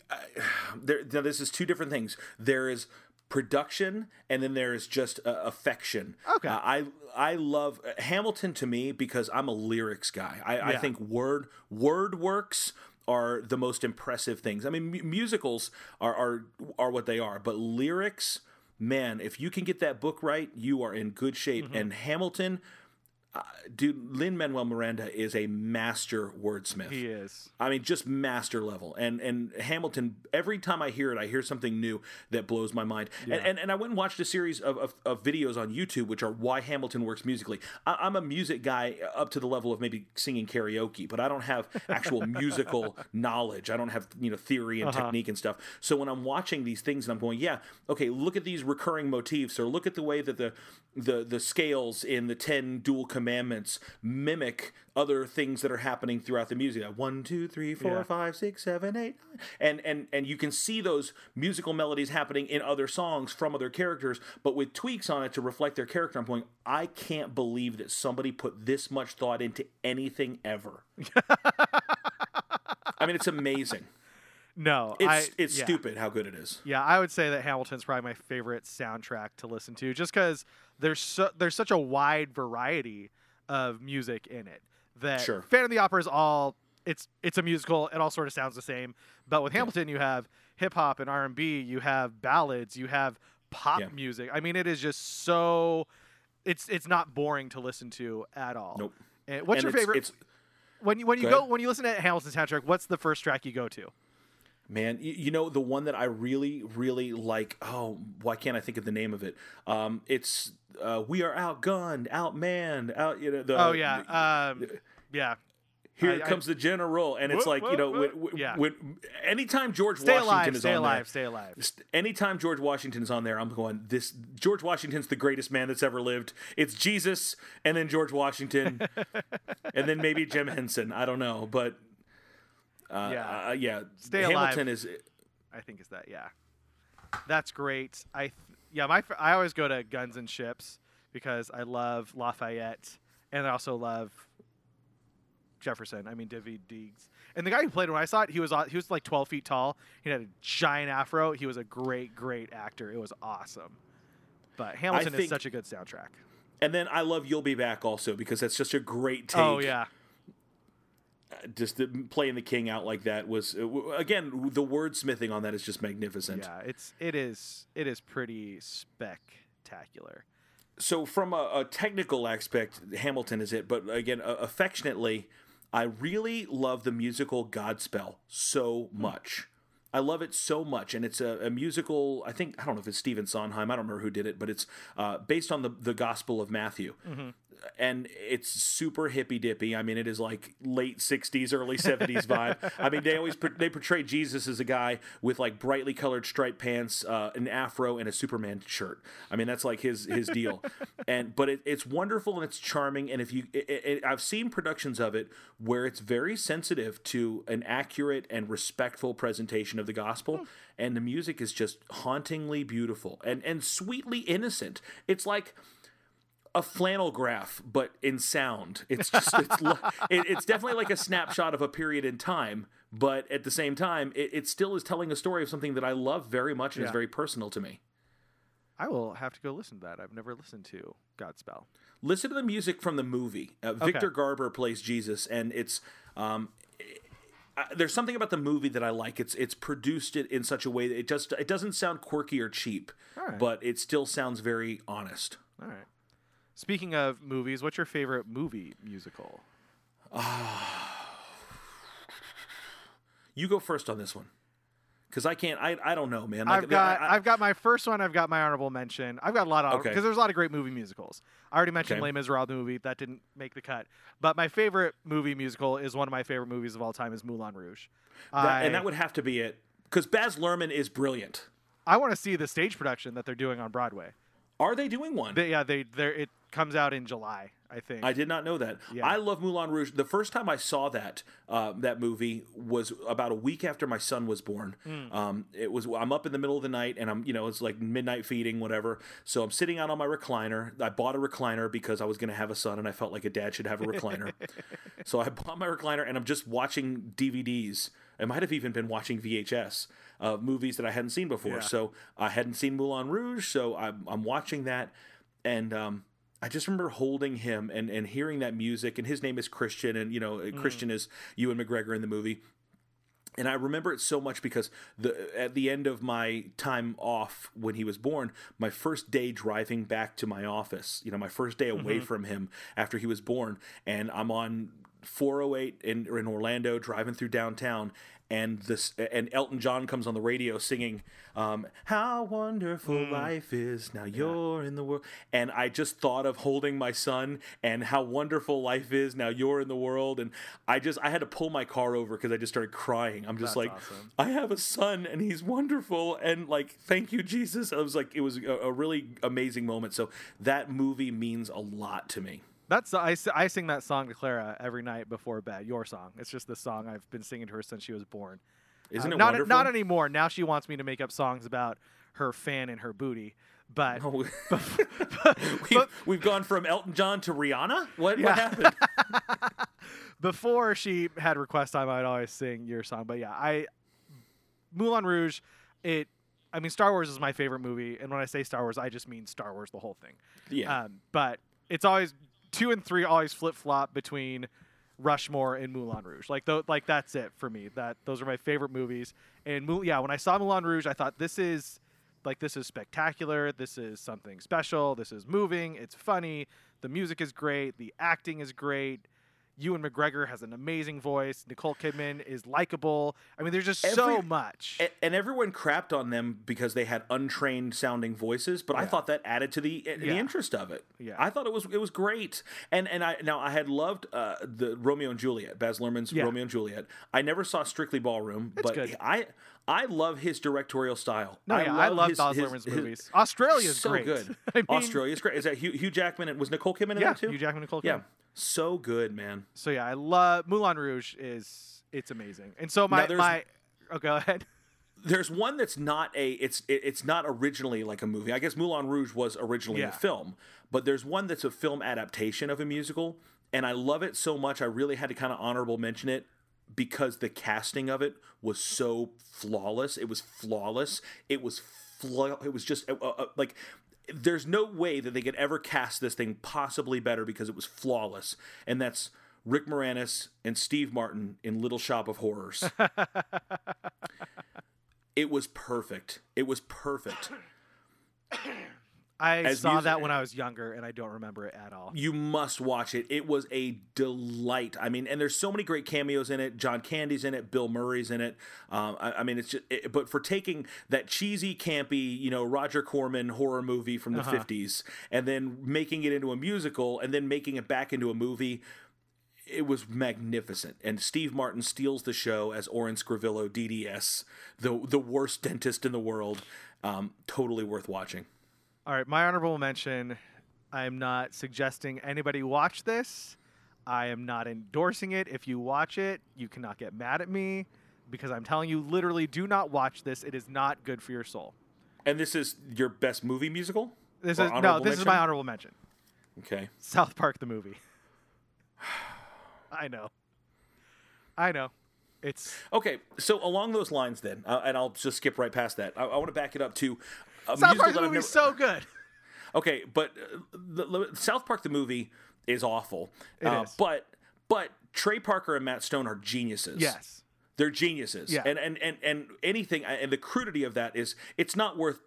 There, now this is two different things. There is production, and then there is just uh, affection. Okay. Uh, I I love uh, Hamilton to me because I'm a lyrics guy. I, I think word word works are the most impressive things. I mean, mu- musicals are are are what they are, but lyrics, man, if you can get that book right, you are in good shape. Mm-hmm. And Hamilton. Uh, dude, Lin Manuel Miranda is a master wordsmith. He is. I mean, just master level. And and Hamilton, every time I hear it, I hear something new that blows my mind. And, and and I went and watched a series of, of, of videos on YouTube, which are why Hamilton works musically. I, I'm a music guy up to the level of maybe singing karaoke, but I don't have actual musical knowledge. I don't have you know theory and technique and stuff. So when I'm watching these things and I'm going, yeah, okay, look at these recurring motifs, or look at the way that the the the scales in the ten duel commandments mimic other things that are happening throughout the music. Like one, two, three, four, Yeah. five, six, seven, eight, nine. and and and you can see those musical melodies happening in other songs from other characters, but with tweaks on it to reflect their character. I'm going, I can't believe that somebody put this much thought into anything ever. I mean, it's amazing. No, It's I, it's yeah. stupid how good it is. Yeah, I would say that Hamilton's probably my favorite soundtrack to listen to, just because there's so, there's such a wide variety of music in it. That Sure. Phantom of the Opera is all it's it's a musical. It all sort of sounds the same. But with Hamilton, you have hip hop and R and B. You have ballads. You have pop Yeah. music. I mean, it is just so. It's it's not boring to listen to at all. Nope. And what's And your it's- favorite? It's when you when you Go go ahead. when you listen to Hamilton's soundtrack, what's the first track you go to? Man, you, know the one that I really, really like. Oh, why can't I think of the name of it? Um, it's uh, "We Are Outgunned, Outmanned, Out." You know, the, Oh yeah, um, yeah. Here I- I- comes the general, and it's Whoop, like you know, whoop, when, whoop. when, Yeah. when anytime George Stay Washington alive, is stay on alive, there, stay alive. st- anytime George Washington is on there, I'm going. This George Washington's the greatest man that's ever lived. It's Jesus, and then George Washington, and then maybe Jim Henson. I don't know, but uh, Yeah. uh, yeah. Stay Hamilton alive. is I think is that. Yeah, that's great. I th- yeah, my I always go to Guns and Ships because I love Lafayette and I also love Jefferson. I mean Daveed Diggs. And the guy who played when I saw it, he was he was like 12 feet tall. He had a giant afro. He was a great, great actor. It was awesome. But Hamilton is such a good soundtrack. And then I love "You'll Be Back" also because that's just a great take. Oh yeah, just playing the king out like that was uh, again the wordsmithing on that is just magnificent. yeah. It's it is it is pretty spectacular. So from a, a technical aspect, Hamilton is it, but again, uh, affectionately, I really love the musical Godspell so much. I love it so much, and it's a, a musical. I think I don't know if it's Stephen Sondheim. I don't remember who did it, but it's uh, based on the the Gospel of Matthew, and it's super hippy dippy. I mean, it is like late '60s, early '70s vibe. I mean, they always they portray Jesus as a guy with like brightly colored striped pants, uh, an afro, and a Superman shirt. I mean, that's like his his deal. and but it, it's wonderful and it's charming. And if you, it, it, I've seen productions of it where it's very sensitive to an accurate and respectful presentation of the gospel, and the music is just hauntingly beautiful and and sweetly innocent. It's like a flannel graph, but in sound. It's just it's it, it's definitely like a snapshot of a period in time, but at the same time, it, it still is telling a story of something that I love very much and is very personal to me. I will have to go listen to that. I've never listened to Godspell. Listen to the music from the movie. Uh, Victor Garber plays Jesus, and it's um, uh, there's something about the movie that I like. It's it's produced it in such a way that it just it doesn't sound quirky or cheap, Alright. but it still sounds very honest. All right. Speaking of movies, what's your favorite movie musical? You go first on this one, because I can't. I I don't know, man. Like, I've got I- have got my first one. I've got my honorable mention. I've got a lot of Okay. because there's a lot of great movie musicals. I already mentioned Okay. Les Miserables the movie that didn't make the cut, but my favorite movie musical is one of my favorite movies of all time is Moulin Rouge. That- I, and that would have to be it because Baz Luhrmann is brilliant. I want to see the stage production that they're doing on Broadway. Are they doing one? They, yeah, they they it comes out in July, I think. I did not know that. Yeah. I love Moulin Rouge. The first time I saw that uh, that movie was about a week after my son was born. Hmm. Um, it was I'm up in the middle of the night and I'm you know it's like midnight feeding whatever. So I'm sitting out on my recliner. I bought a recliner because I was going to have a son and I felt like a dad should have a recliner. so I bought my recliner and I'm just watching DVDs. I might have even been watching VHS uh, movies that I hadn't seen before. Yeah. So I hadn't seen Moulin Rouge, so I'm, I'm watching that, and um, I just remember holding him and, and hearing that music. And his name is Christian, and you know mm. Christian is Ewan McGregor in the movie. And I remember it so much because the at the end of my time off when he was born, my first day driving back to my office, you know, my first day away mm-hmm. from him after he was born, and I'm on 408 in in Orlando driving through downtown and this and Elton John comes on the radio singing um, how wonderful life is. Now you're in the world. And I just thought of holding my son and how wonderful life is. Now you're in the world. And I just I had to pull my car over because I just started crying. I'm just That's like awesome. I have a son and he's wonderful. And like thank you Jesus. I was like it was a, a really amazing moment. So that movie means a lot to me That's I, I sing that song to Clara every night before bed. Your song. It's just the song I've been singing to her since she was born. isn't Uh, it not wonderful not anymore. Now she wants me to make up songs about her fan and her booty. But Oh, but- we've, we've gone from Elton John to Rihanna. What, Yeah. what happened? before she had request time, I'd always sing your song. But yeah, I Moulin Rouge. It. I mean, Star Wars is my favorite movie, and when I say Star Wars, I just mean Star Wars, the whole thing. Yeah, Um, but it's always two and three always flip flop between Rushmore and Moulin Rouge. Like like that's it for me. That those are my favorite movies. And yeah, when I saw Moulin Rouge, I thought this is like this is spectacular. This is something special. This is moving. It's funny. The music is great. The acting is great. Ewan McGregor has an amazing voice. Nicole Kidman is likable. I mean, there's just so much. A- and everyone crapped on them because they had untrained sounding voices but i thought that added to the the Yeah. interest of it Yeah. i thought it was it was great and and i now i had loved uh, the romeo and juliet baz luhrmann's Yeah. romeo and juliet i never saw strictly ballroom but good. i i love his directorial style no, yeah, I love his- Baz Luhrmann's his- movies. Australia's so great. good I mean, australia's great is that hugh, hugh jackman and was nicole kidman in Yeah, that too Hugh Jackman, Nicole Kidman. yeah. So good man So yeah, I love Moulin Rouge. Is it's amazing. And so my my. Oh, go ahead. there's one that's not a it's it, it's not originally like a movie. I guess Moulin Rouge was originally Yeah. a film, but there's one that's a film adaptation of a musical, and I love it so much. I really had to kind of honorable mention it because the casting of it was so flawless. It was flawless. It was flaw. It was just uh, uh, like. There's no way that they could ever cast this thing possibly better because it was flawless, and that's Rick Moranis and Steve Martin in Little Shop of Horrors. it was perfect. It was perfect. I As saw music- that when I was younger, and I don't remember it at all. You must watch it. It was a delight. I mean, and there's so many great cameos in it. John Candy's in it. Bill Murray's in it. Um, I, I mean, it's just. It, but for taking that cheesy, campy, you know, Roger Corman horror movie from the 50s, and then making it into a musical, and then making it back into a movie. It was magnificent, and Steve Martin steals the show as Orin Scrivello, DDS, the the worst dentist in the world. Um, totally worth watching. All right, my honorable mention. I am not suggesting anybody watch this. I am not endorsing it. If you watch it, you cannot get mad at me because I'm telling you, literally, do not watch this. It is not good for your soul. And this is your best movie musical? This is no. This is my honorable mention. Okay. South Park the movie. I know. I know. It's Okay, so along those lines, then, uh, and I'll just skip right past that. I, I want to back it up to a South Park the that I've movie is so good. Okay, but uh, the, the- South Park the movie is awful. It uh, is. But but Trey Parker and Matt Stone are geniuses. Yes. They're geniuses. Yeah. And, and and and anything and the crudity of that is it's not worth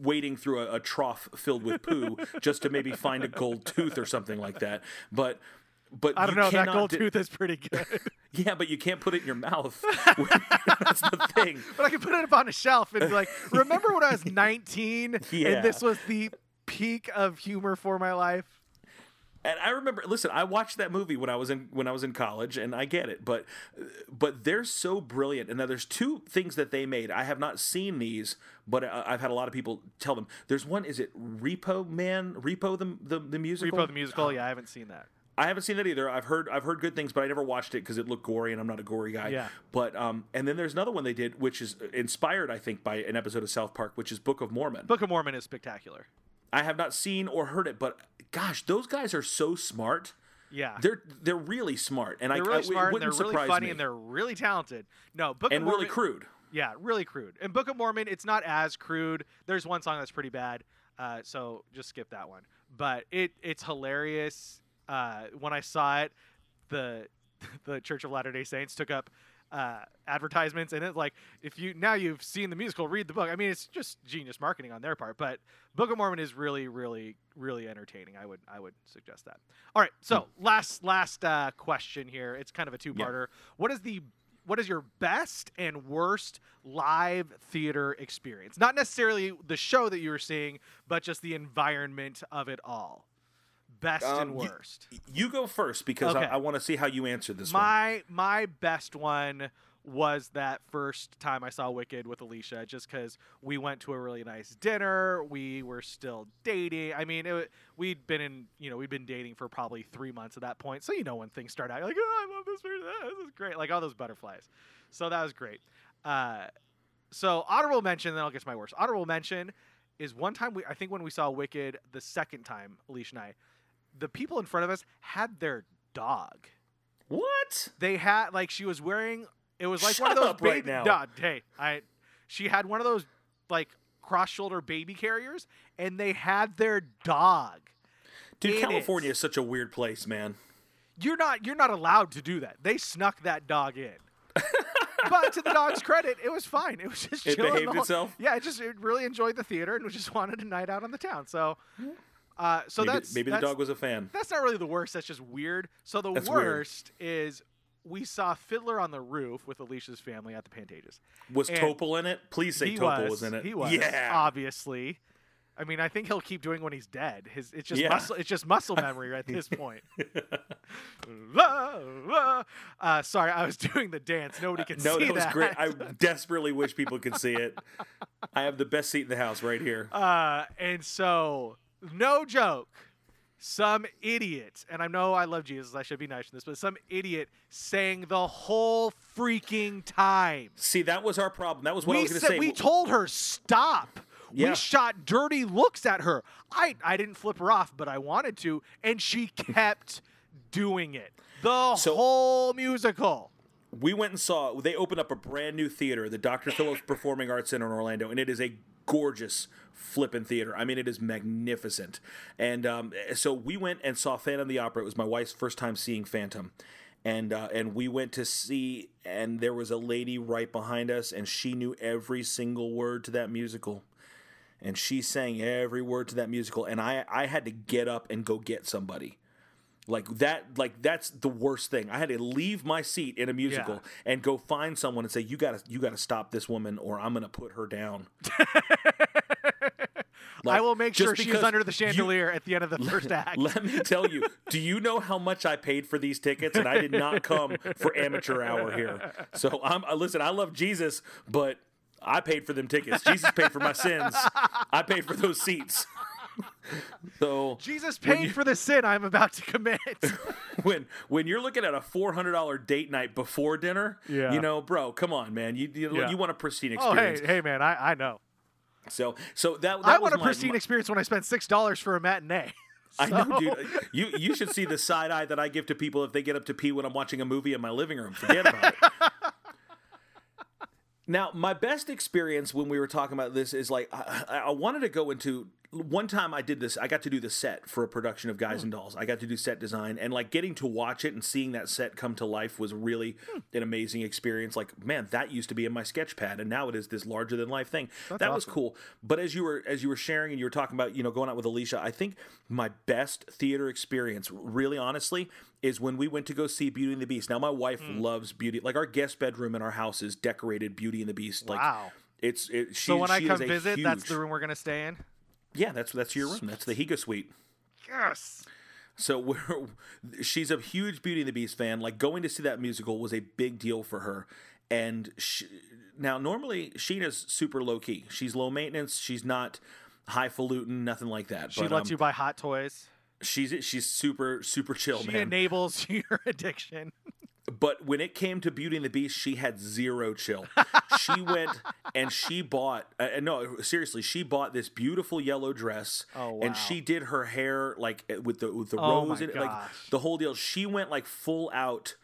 wading through a, a trough filled with poo just to maybe find a gold tooth or something like that. But but I don't know. That gold di- tooth is pretty good. Yeah, but you can't put it in your mouth. That's the thing. but I can put it up on a shelf and be like, remember when I was 19 Yeah. and this was the peak of humor for my life? And I remember, listen, I watched that movie when I was in when I was in college, and I get it, but but they're so brilliant. And now there's two things that they made. I have not seen these, but uh, I've had a lot of people tell them. There's one. Is it Repo Man? Repo the the, the musical. Repo the musical. Uh, yeah, I haven't seen that. I haven't seen that either. I've heard I've heard good things, but I never watched it because it looked gory, and I'm not a gory guy. Yeah. But um, and then there's another one they did, which is inspired, I think, by an episode of South Park, which is Book of Mormon. Book of Mormon is spectacular. I have not seen or heard it, but gosh, those guys are so smart. Yeah. They're they're really smart, and They're I, really I, it smart and they're really funny me. and they're really talented. No, Book and of Mormon, really crude. Yeah, really crude. And Book of Mormon, it's not as crude. There's one song that's pretty bad, uh, so just skip that one. But it it's hilarious. Uh, when I saw it, the the Church of Latter Day Saints took up uh, advertisements, and it's like if you now you've seen the musical, read the book. I mean, it's just genius marketing on their part. But Book of Mormon is really, really, really entertaining. I would I would suggest that. All right, so last last uh, question here. It's kind of a two parter. What is the what is your best and worst live theater experience? Not necessarily the show that you were seeing, but just the environment of it all. Best and Um, you- worst. You go first because Okay. I, I want to see how you answer this one. my my best one was that first time I saw Wicked with Alicia, just because we went to a really nice dinner. We were still dating. I mean, it, we'd been in, you know, we'd been dating for probably three months at that point. So you know when things start out, you're like, oh, I love this person. ah, This is great. Like all those butterflies. So that was great. Uh, so honorable mention, then I'll get to my worst. Honorable mention is one time we, I think when we saw Wicked the second time, Alicia and I, the people in front of us had their dog What? they had like she was wearing it was like one of those up right baby now. Nah, hey i she had one of those like cross shoulder baby carriers and they had their dog Dude. California is such a weird place, man. You're not you're not allowed to do that. They snuck that dog in. but to the dog's credit, it was fine. It was just It behaved whole- itself? Yeah, it just it really enjoyed the theater and just wanted a night out on the town. So, uh, so maybe that's maybe the dog was a fan. That's not really the worst. That's just weird. So the That's weird. worst is we saw Fiddler on the Roof with Alicia's family at the Pantages. Was And Topol in it? Please say Topol was, was in it. He was. Yeah. Obviously. I mean, I think he'll keep doing when he's dead. His it's just Yeah. muscle. It's just muscle memory at this point. La, la. uh, sorry, I was doing the dance. Nobody can no, see that. No, that was great. I desperately wish people could see it. I have the best seat in the house right here. Uh, and so, no joke, some idiot, and I know I love Jesus, I should be nice to this, but some idiot sang the whole freaking time. See, that was our problem. That was what I we was going to say. we told her stop. Yeah. We shot dirty looks at her. I I didn't flip her off, but I wanted to, and she kept doing it the So- whole musical. we went and saw they opened up a brand new theater the dr phillips performing arts center in orlando and it is a gorgeous flippin' theater. I mean it is magnificent. And um, so we went and saw phantom of the opera. It was my wife's first time seeing phantom. And uh, and we went to see and there was a lady right behind us and she knew every single word to that musical. And she sang every word to that musical. And i i had to get up and go get somebody. Like that like that's the worst thing. I had to leave my seat in a musical Yeah. and go find someone and say you gotta you gotta stop this woman or i'm gonna put her down I will make sure she's under the you- chandelier at the end of the first act. let me tell you do you know how much i paid for these tickets and i did not come for amateur hour here so i'm uh, listen i love jesus but i paid for them tickets jesus paid for my sins i paid for those seats so Jesus paid you- for the sin I'm about to commit. when when you're looking at a four hundred dollar date night before dinner, Yeah. you know, bro, come on, man, you you, Yeah. you want a pristine experience. oh, hey, hey, man, I, I know. So so that, that I was want a my- pristine my- experience when I spent six dollars for a matinee. I know, dude. Uh, you you should see the side eye that I give to people if they get up to pee when I'm watching a movie in my living room. Forget about it. Now, my best experience when we were talking about this is like I- I wanted to go into one time I did this. I got to do the set for a production of Guys and Dolls. I got to do set design and like getting to watch it and seeing that set come to life was really an amazing experience. Like, man, that used to be in my sketch pad and now it is this larger than life thing. that was cool. But as you were as you were sharing and you were talking about, you know, going out with Alicia, I think my best theater experience, really honestly, is when we went to go see Beauty and the Beast. Now my wife Hmm. loves Beauty. Like our guest bedroom in our house is decorated Beauty and the Beast. Like Wow. it's it, she, So when I come visit, that's the room we're gonna stay in. Yeah, that's that's your room. That's the Higa suite. Yes. So we're, she's a huge Beauty and the Beast fan. Like going to see that musical was a big deal for her. And she, now normally Sheena's super low key. She's low maintenance. She's not highfalutin, nothing like that. She but, lets um, you buy hot toys. She's she's super super chill, She man. enables your addiction. But when it came to Beauty and the Beast, she had zero chill. she went and she bought, uh, no, seriously, she bought this beautiful yellow dress. Oh, wow. And she did her hair like uh, with the with the Oh, rose in it, like the whole deal. She went like full out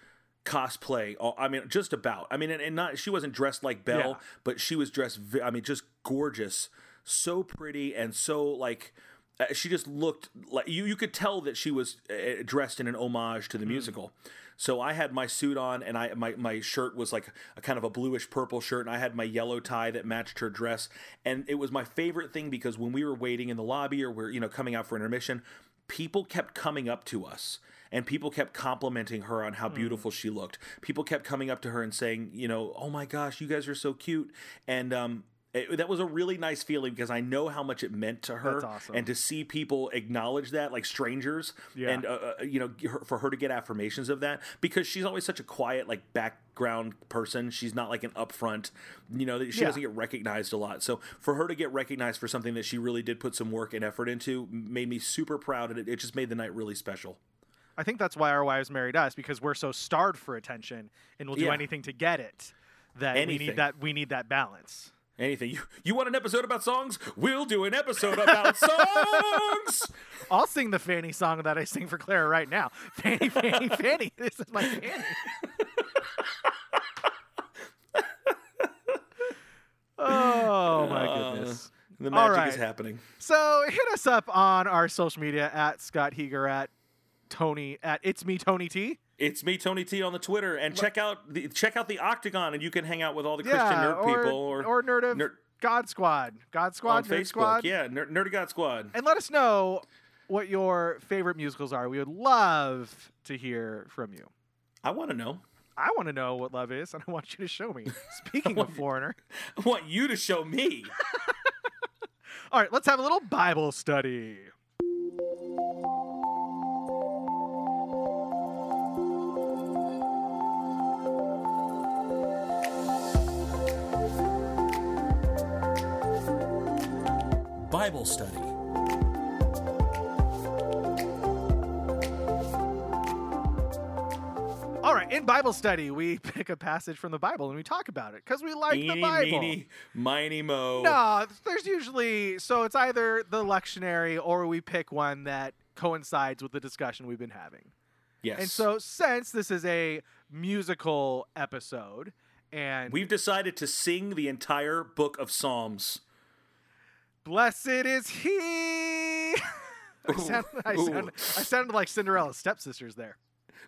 cosplay. Oh, I mean, just about. I mean, and, and not she wasn't dressed like Belle, Yeah. but she was dressed. I mean, just gorgeous, so pretty, and so like. Uh, she just looked like you. You could tell that she was uh, dressed in an homage Hmm. to the musical. So I had my suit on, and I my my shirt was like a kind of a bluish purple shirt, and I had my yellow tie that matched her dress. And it was my favorite thing because when we were waiting in the lobby or we're you know coming out for intermission, people kept coming up to us. And people kept complimenting her on Hmm. how beautiful she looked. People kept coming up to her and saying, you know, oh my gosh, you guys are so cute. And um, it, that was a really nice feeling because I know how much it meant to her. That's awesome. And to see people acknowledge that, like strangers, Yeah. and uh, uh, you know, her, for her to get affirmations of that, because she's always such a quiet, like background person. She's not like an upfront, you know, that she Yeah. doesn't get recognized a lot. So for her to get recognized for something that she really did put some work and effort into, made me super proud, and it, it just made the night really special. I think that's why our wives married us because we're so starved for attention and we'll do Yeah. anything to get it. That we need that we need that balance. Anything you you want an episode about songs? We'll do an episode about songs. I'll sing the Fanny song that I sing for Clara right now. Fanny, Fanny, Fanny. This is my Fanny. oh my uh, goodness. The All magic is happening. So hit us up on our social media at Scott Heger at Tony at It's Me Tony T. It's me, Tony T, on the Twitter, and check out the check out the Octagon, and you can hang out with all the Christian yeah, nerd or, people or, or Nerd of Nerd- God Squad, God Squad, on Nerd Facebook. Squad. Yeah, Ner- Nerdy God Squad. And let us know what your favorite musicals are. We would love to hear from you. I want to know. I want to know what love is, and I want you to show me. Speaking of foreigner, I want you to show me. all right, let's have a little Bible study. Bible study. All right, in Bible study, we pick a passage from the Bible and we talk about it because we like the Bible. meeny, miny, mo. No, there's usually so it's either the lectionary or we pick one that coincides with the discussion we've been having. Yes. And so, since this is a musical episode, and we've decided to sing the entire book of Psalms. Blessed is he. I, sound, I, sound, I sounded like Cinderella's stepsisters there.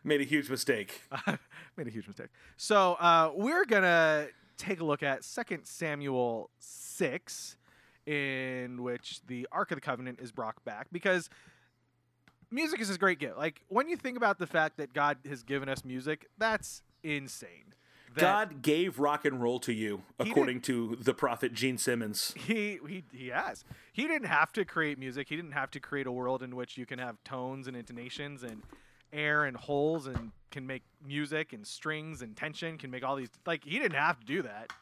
Made a huge mistake. Made a huge mistake. So uh, we're gonna take a look at Second Samuel six, in which the Ark of the Covenant is brought back because music is a great gift. Like when you think about the fact that God has given us music, that's insane. God gave rock and roll to you, according to the prophet Gene Simmons. He he he has. He didn't have to create music. He didn't have to create a world in which you can have tones and intonations and air and holes and can make music and strings and tension can make all these like he didn't have to do that.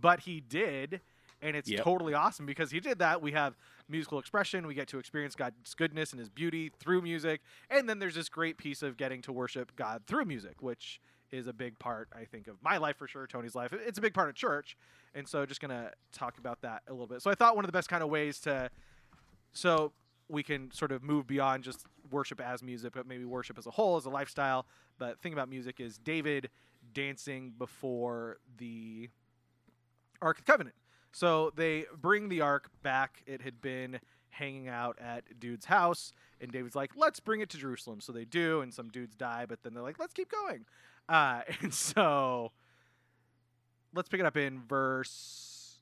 But he did and it's Yep. totally awesome because he did that. We have musical expression, we get to experience God's goodness and his beauty through music, and then there's this great piece of getting to worship God through music, which is a big part, I think, of my life for sure, Tony's life. It's a big part of church. And so just gonna talk about that a little bit. So I thought one of the best kind of ways to so we can sort of move beyond just worship as music, but maybe worship as a whole, as a lifestyle. But thing about music is David dancing before the Ark of the Covenant. So they bring the Ark back. It had been hanging out at dude's house, and David's like, "Let's bring it to Jerusalem." So they do, and some dudes die, but then they're like, "Let's keep going." Uh, and so let's pick it up in verse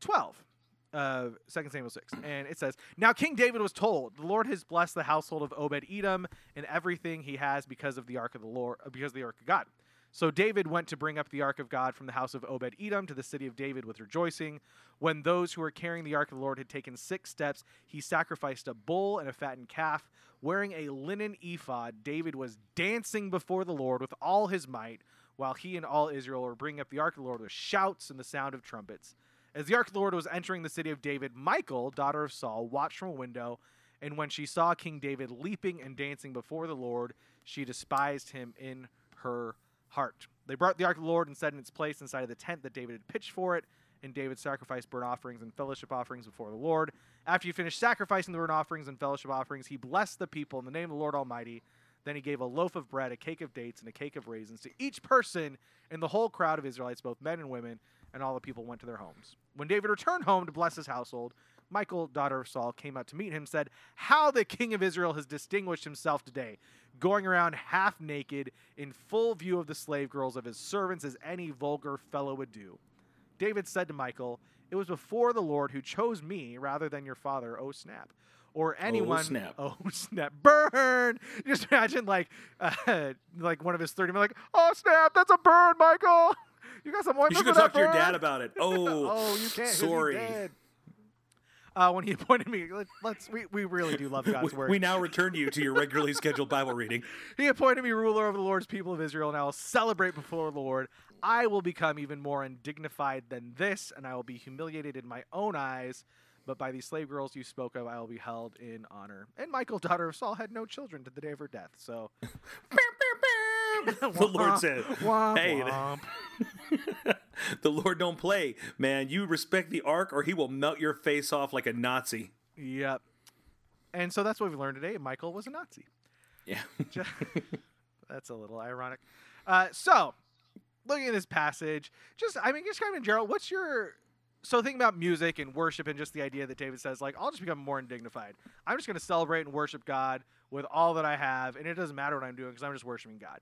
12 of 2 Samuel 6. And it says, Now King David was told, The Lord has blessed the household of Obed Edom and everything he has because of the ark of the Lord, because of the ark of God. So David went to bring up the ark of God from the house of Obed Edom to the city of David with rejoicing. When those who were carrying the ark of the Lord had taken six steps, he sacrificed a bull and a fattened calf. Wearing a linen ephod, David was dancing before the Lord with all his might, while he and all Israel were bringing up the ark of the Lord with shouts and the sound of trumpets. As the ark of the Lord was entering the city of David, Michal, daughter of Saul, watched from a window, and when she saw King David leaping and dancing before the Lord, she despised him in her heart. They brought the ark of the Lord and set in its place inside of the tent that David had pitched for it, and David sacrificed burnt offerings and fellowship offerings before the Lord. After he finished sacrificing the burnt offerings and fellowship offerings, he blessed the people in the name of the Lord Almighty. Then he gave a loaf of bread, a cake of dates, and a cake of raisins to each person in the whole crowd of Israelites, both men and women, and all the people went to their homes. When David returned home to bless his household, Michal, daughter of Saul, came out to meet him and said, How the king of Israel has distinguished himself today, going around half naked in full view of the slave girls of his servants as any vulgar fellow would do. David said to Michael, It was before the Lord who chose me rather than your father, oh snap. Or anyone. snap. Oh snap. Burn! Just imagine like uh, like one of his 30 men like, Oh snap, that's a burn, Michael! You got some You should go talk to your dad about it. Oh, oh, you can't. Sorry. Uh, when he appointed me, let- let's we, we really do love God's We, word. we now return you to your regularly scheduled Bible reading. He appointed me ruler over the Lord's people of Israel, and I will celebrate before the Lord. I will become even more undignified than this, and I will be humiliated in my own eyes. But by these slave girls you spoke of, I will be held in honor. And Michael, daughter of Saul, had no children to the day of her death. So the Lord said, Womp "Hey, womp. the Lord don't play, man. You respect the ark, or He will melt your face off like a Nazi." Yep. And so that's what we learned today. Michael was a Nazi. Yeah. That's a little ironic. Uh, so, looking at this passage, just I mean, just kind of in general, what's your so thinking about music and worship and just the idea that David says, like, I'll just become more undignified. I'm just going to celebrate and worship God with all that I have, and it doesn't matter what I'm doing because I'm just worshiping God.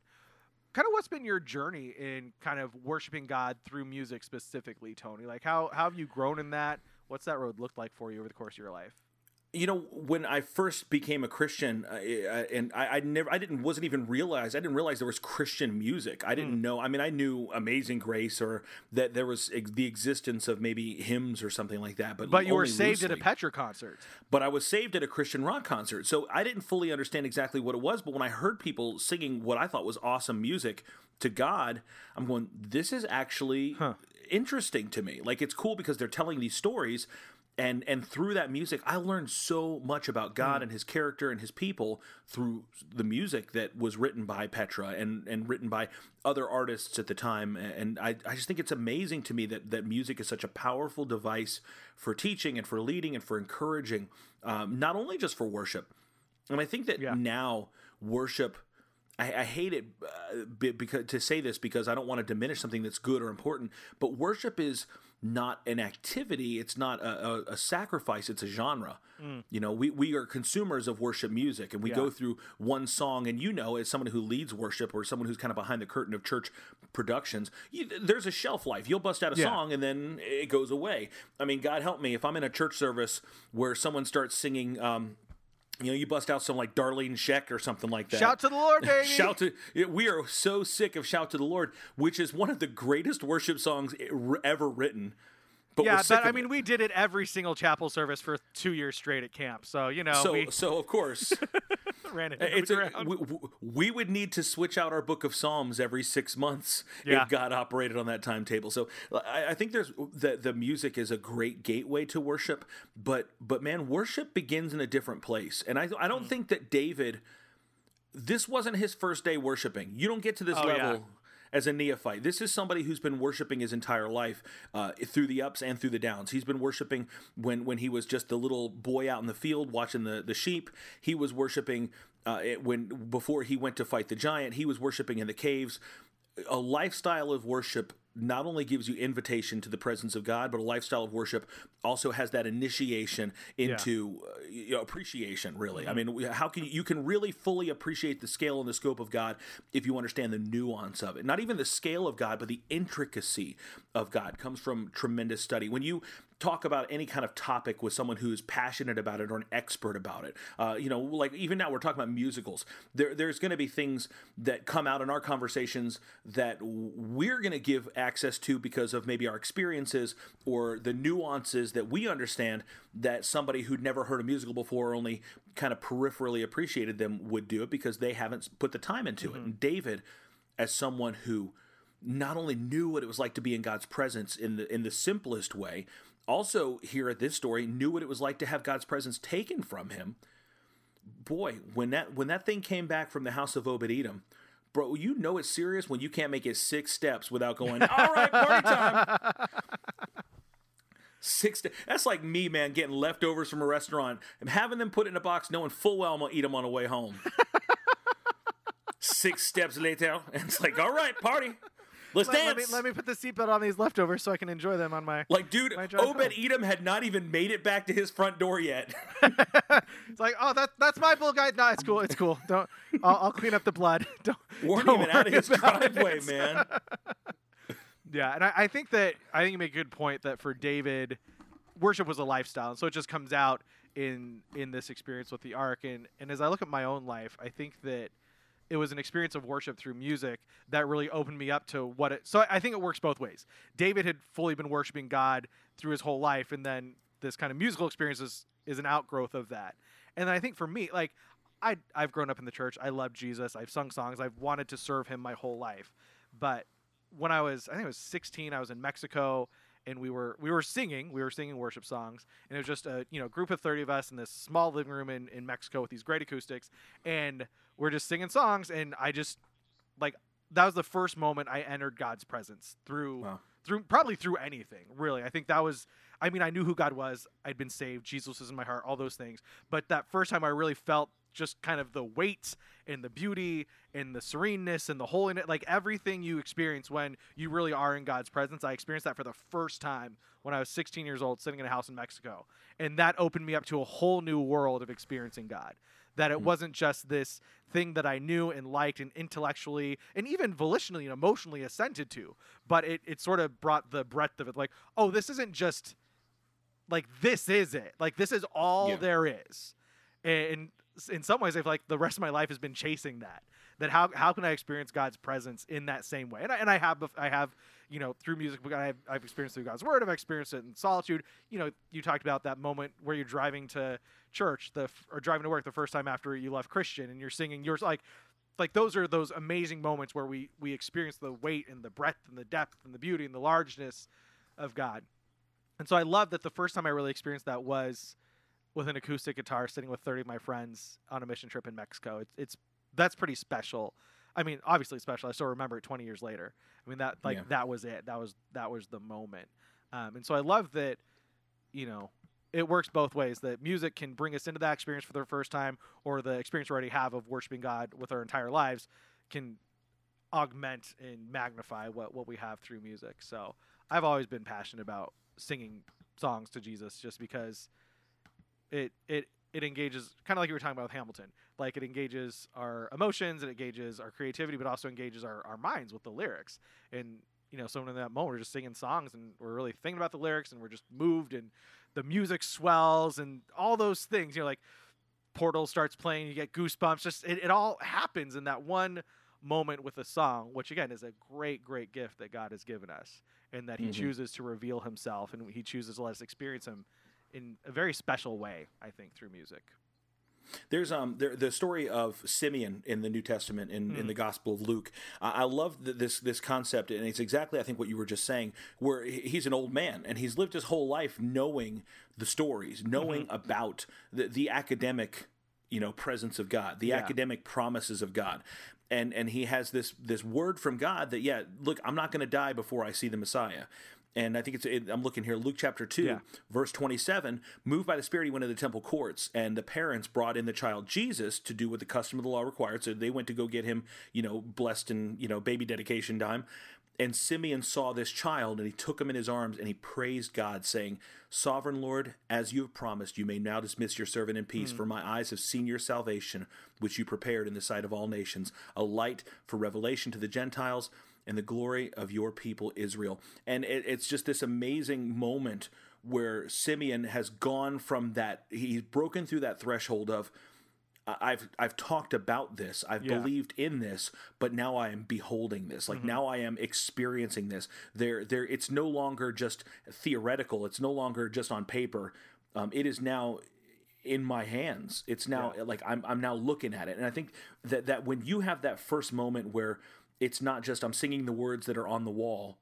Kind of what's been your journey in kind of worshiping God through music specifically, Tony? Like, how, how have you grown in that? What's that road looked like for you over the course of your life? You know when i first became a christian uh, uh, and I, I, never i didn't wasn't even realize i didn't realize there was christian music i didn't mm. know i mean i knew amazing grace or that there was ex- the existence of maybe hymns or something like that but but you were saved loosely. at a petra concert but i was saved at a christian rock concert so i didn't fully understand exactly what it was but when i heard people singing what i thought was awesome music to god i'm going this is actually huh interesting to me. Like it's cool because they're telling these stories, and and through that music i learned so much about god mm. and his character and his people through the music that was written by petra and and written by other artists at the time and i, I just think it's amazing to me that that music is such a powerful device for teaching and for leading and for encouraging um, not only just for worship and i think that yeah. now worship I, I, hate it uh, because to say this because I don't want to diminish something that's good or important. But worship is not an activity; it's not a, a, a sacrifice; it's a genre. Mm. You know, we we are consumers of worship music, and we yeah. go through one song. And you know, as someone who leads worship or someone who's kind of behind the curtain of church productions, you, there's a shelf life. You'll bust out a yeah. song, and then it goes away. I mean, God help me if I'm in a church service where someone starts singing. Um, you know, you bust out some like Darlene Zschech or something like that. Shout to the Lord, baby! Shout to we are so sick of "Shout to the Lord," which is one of the greatest worship songs ever written. But yeah, but I mean, it. we did it every single chapel service for two years straight at camp. So you know, so we... so of course, ran it. It's a, we, we, would need to switch out our book of Psalms every six months yeah. if God operated on that timetable. So I, I think there's the the music is a great gateway to worship, but but man, worship begins in a different place, and I I don't mm. think that David. This wasn't his first day worshiping. You don't get to this oh, level. Yeah as a neophyte. This is somebody who's been worshiping his entire life uh, through the ups and through the downs. He's been worshiping when when he was just a little boy out in the field watching the the sheep. He was worshiping uh, when before he went to fight the giant. He was worshiping in the caves. A lifestyle of worship not only gives you invitation to the presence of God, but a lifestyle of worship also has that initiation into yeah. uh, you know, appreciation. Really, mm-hmm. I mean, how can you, you can really fully appreciate the scale and the scope of God if you understand the nuance of it. Not even the scale of God, but the intricacy of God comes from tremendous study. When you talk about any kind of topic with someone who's passionate about it or an expert about it. Uh, you know, like even now we're talking about musicals. There, there's going to be things that come out in our conversations that we're going to give access to because of maybe our experiences or the nuances that we understand that somebody who'd never heard a musical before or only kind of peripherally appreciated them would do it because they haven't put the time into mm-hmm. it. And David, as someone who not only knew what it was like to be in God's presence in the in the simplest way, also here at this story knew what it was like to have God's presence taken from him. Boy, when that when that thing came back from the house of Obed Edom, bro, you know it's serious when you can't make it six steps without going, all right, party time. Six. That's like me, man, getting leftovers from a restaurant and having them put it in a box, knowing full well I'm gonna eat them on the way home. Six steps later, and it's like, all right, party. Let's let, dance. Let me, let me put the seatbelt on these leftovers so I can enjoy them on my like, dude. My Obed Edom had not even made it back to his front door yet. it's like, oh, that that's my bull guy. No, it's cool. It's cool. Don't. I'll, I'll clean up the blood. Don't. Don't even out of his driveway, it. man. yeah, and I, I think that I think you make a good point that for David, worship was a lifestyle, and so it just comes out in in this experience with the ark. And and as I look at my own life, I think that it was an experience of worship through music that really opened me up to what it. So I think it works both ways. David had fully been worshiping God through his whole life, and then this kind of musical experience is, is an outgrowth of that. And I think for me, like I I've grown up in the church. I love Jesus. I've sung songs. I've wanted to serve him my whole life. But when I was I think I was 16, I was in Mexico and we were we were singing we were singing worship songs and it was just a you know group of 30 of us in this small living room in, in mexico with these great acoustics and we're just singing songs and i just like that was the first moment i entered god's presence through wow. through probably through anything really. I think that was i mean i knew who god was. I'd been saved. Jesus was in my heart all those things. But that first time i really felt just kind of the weight and the beauty and the sereneness and the holiness, like everything you experience when you really are in God's presence. I experienced that for the first time when I was 16 years old, sitting in a house in Mexico, and that opened me up to a whole new world of experiencing God. That it hmm. wasn't just this thing that I knew and liked and intellectually and even volitionally and emotionally assented to, but it, it sort of brought the breadth of it like, oh, this isn't just like this is it. Like this is all Yeah. there is. And in some ways, I feel like the rest of my life has been chasing that. That how how can I experience God's presence in that same way? And I, and I have I have you know through music I've, I've experienced through God's word. I've experienced it in solitude. You know, you talked about that moment where you're driving to church the or driving to work the first time after you left Christian, and you're singing. You're like like those are those amazing moments where we we experience the weight and the breadth and the depth and the beauty and the largeness of God. And so I love that the first time I really experienced that was with an acoustic guitar sitting with 30 of my friends on a mission trip in Mexico. It's it's that's pretty special. I mean, obviously special. I still remember it 20 years later. I mean that like Yeah. that was it. That was that was the moment. Um, and so I love that you know it works both ways that music can bring us into that experience for the first time or the experience we already have of worshiping god with our entire lives can augment and magnify what, what we have through music so i've always been passionate about singing songs to jesus just because it it it engages kind of like you were talking about with hamilton like it engages our emotions it engages our creativity but also engages our, our minds with the lyrics and you know someone in that moment we're just singing songs and we're really thinking about the lyrics and we're just moved and the music swells and all those things. You know, like Portal starts playing, you get goosebumps. Just it, it all happens in that one moment with a song, which again is a great, great gift that God has given us, and that He Mhm. chooses to reveal Himself and He chooses to let us experience Him in a very special way. I think through music. There's um there, the story of Simeon in the New Testament in, in the Gospel of Luke. I, I love th- this this concept, and it's exactly I think what you were just saying. Where he's an old man and he's lived his whole life knowing the stories, knowing about the, the academic you know presence of God, the Yeah. academic promises of God. And, and he has this this word from God that yeah look I'm not going to die before I see the Messiah, and I think it's it, I'm looking here Luke chapter two Yeah. verse 27 moved by the spirit he went to the temple courts and the parents brought in the child jesus to do what the custom of the law required. So they went to go get him you know blessed in you know baby dedication time. And simeon saw this child and he took him in his arms and he praised god saying sovereign lord as you have promised you may now dismiss your servant in peace hmm. for my eyes have seen your salvation which you prepared in the sight of all nations a light for revelation to the gentiles and the glory of your people Israel. And it, it's just this amazing moment where Simeon has gone from that, he's broken through that threshold of, I've I've talked about this. I've Yeah. believed in this, but now I am beholding this. Like now I am experiencing this. There there it's no longer just theoretical. It's no longer just on paper. Um, it is now in my hands. It's now like I'm I'm now looking at it. And I think that that when you have that first moment where it's not just I'm singing the words that are on the wall.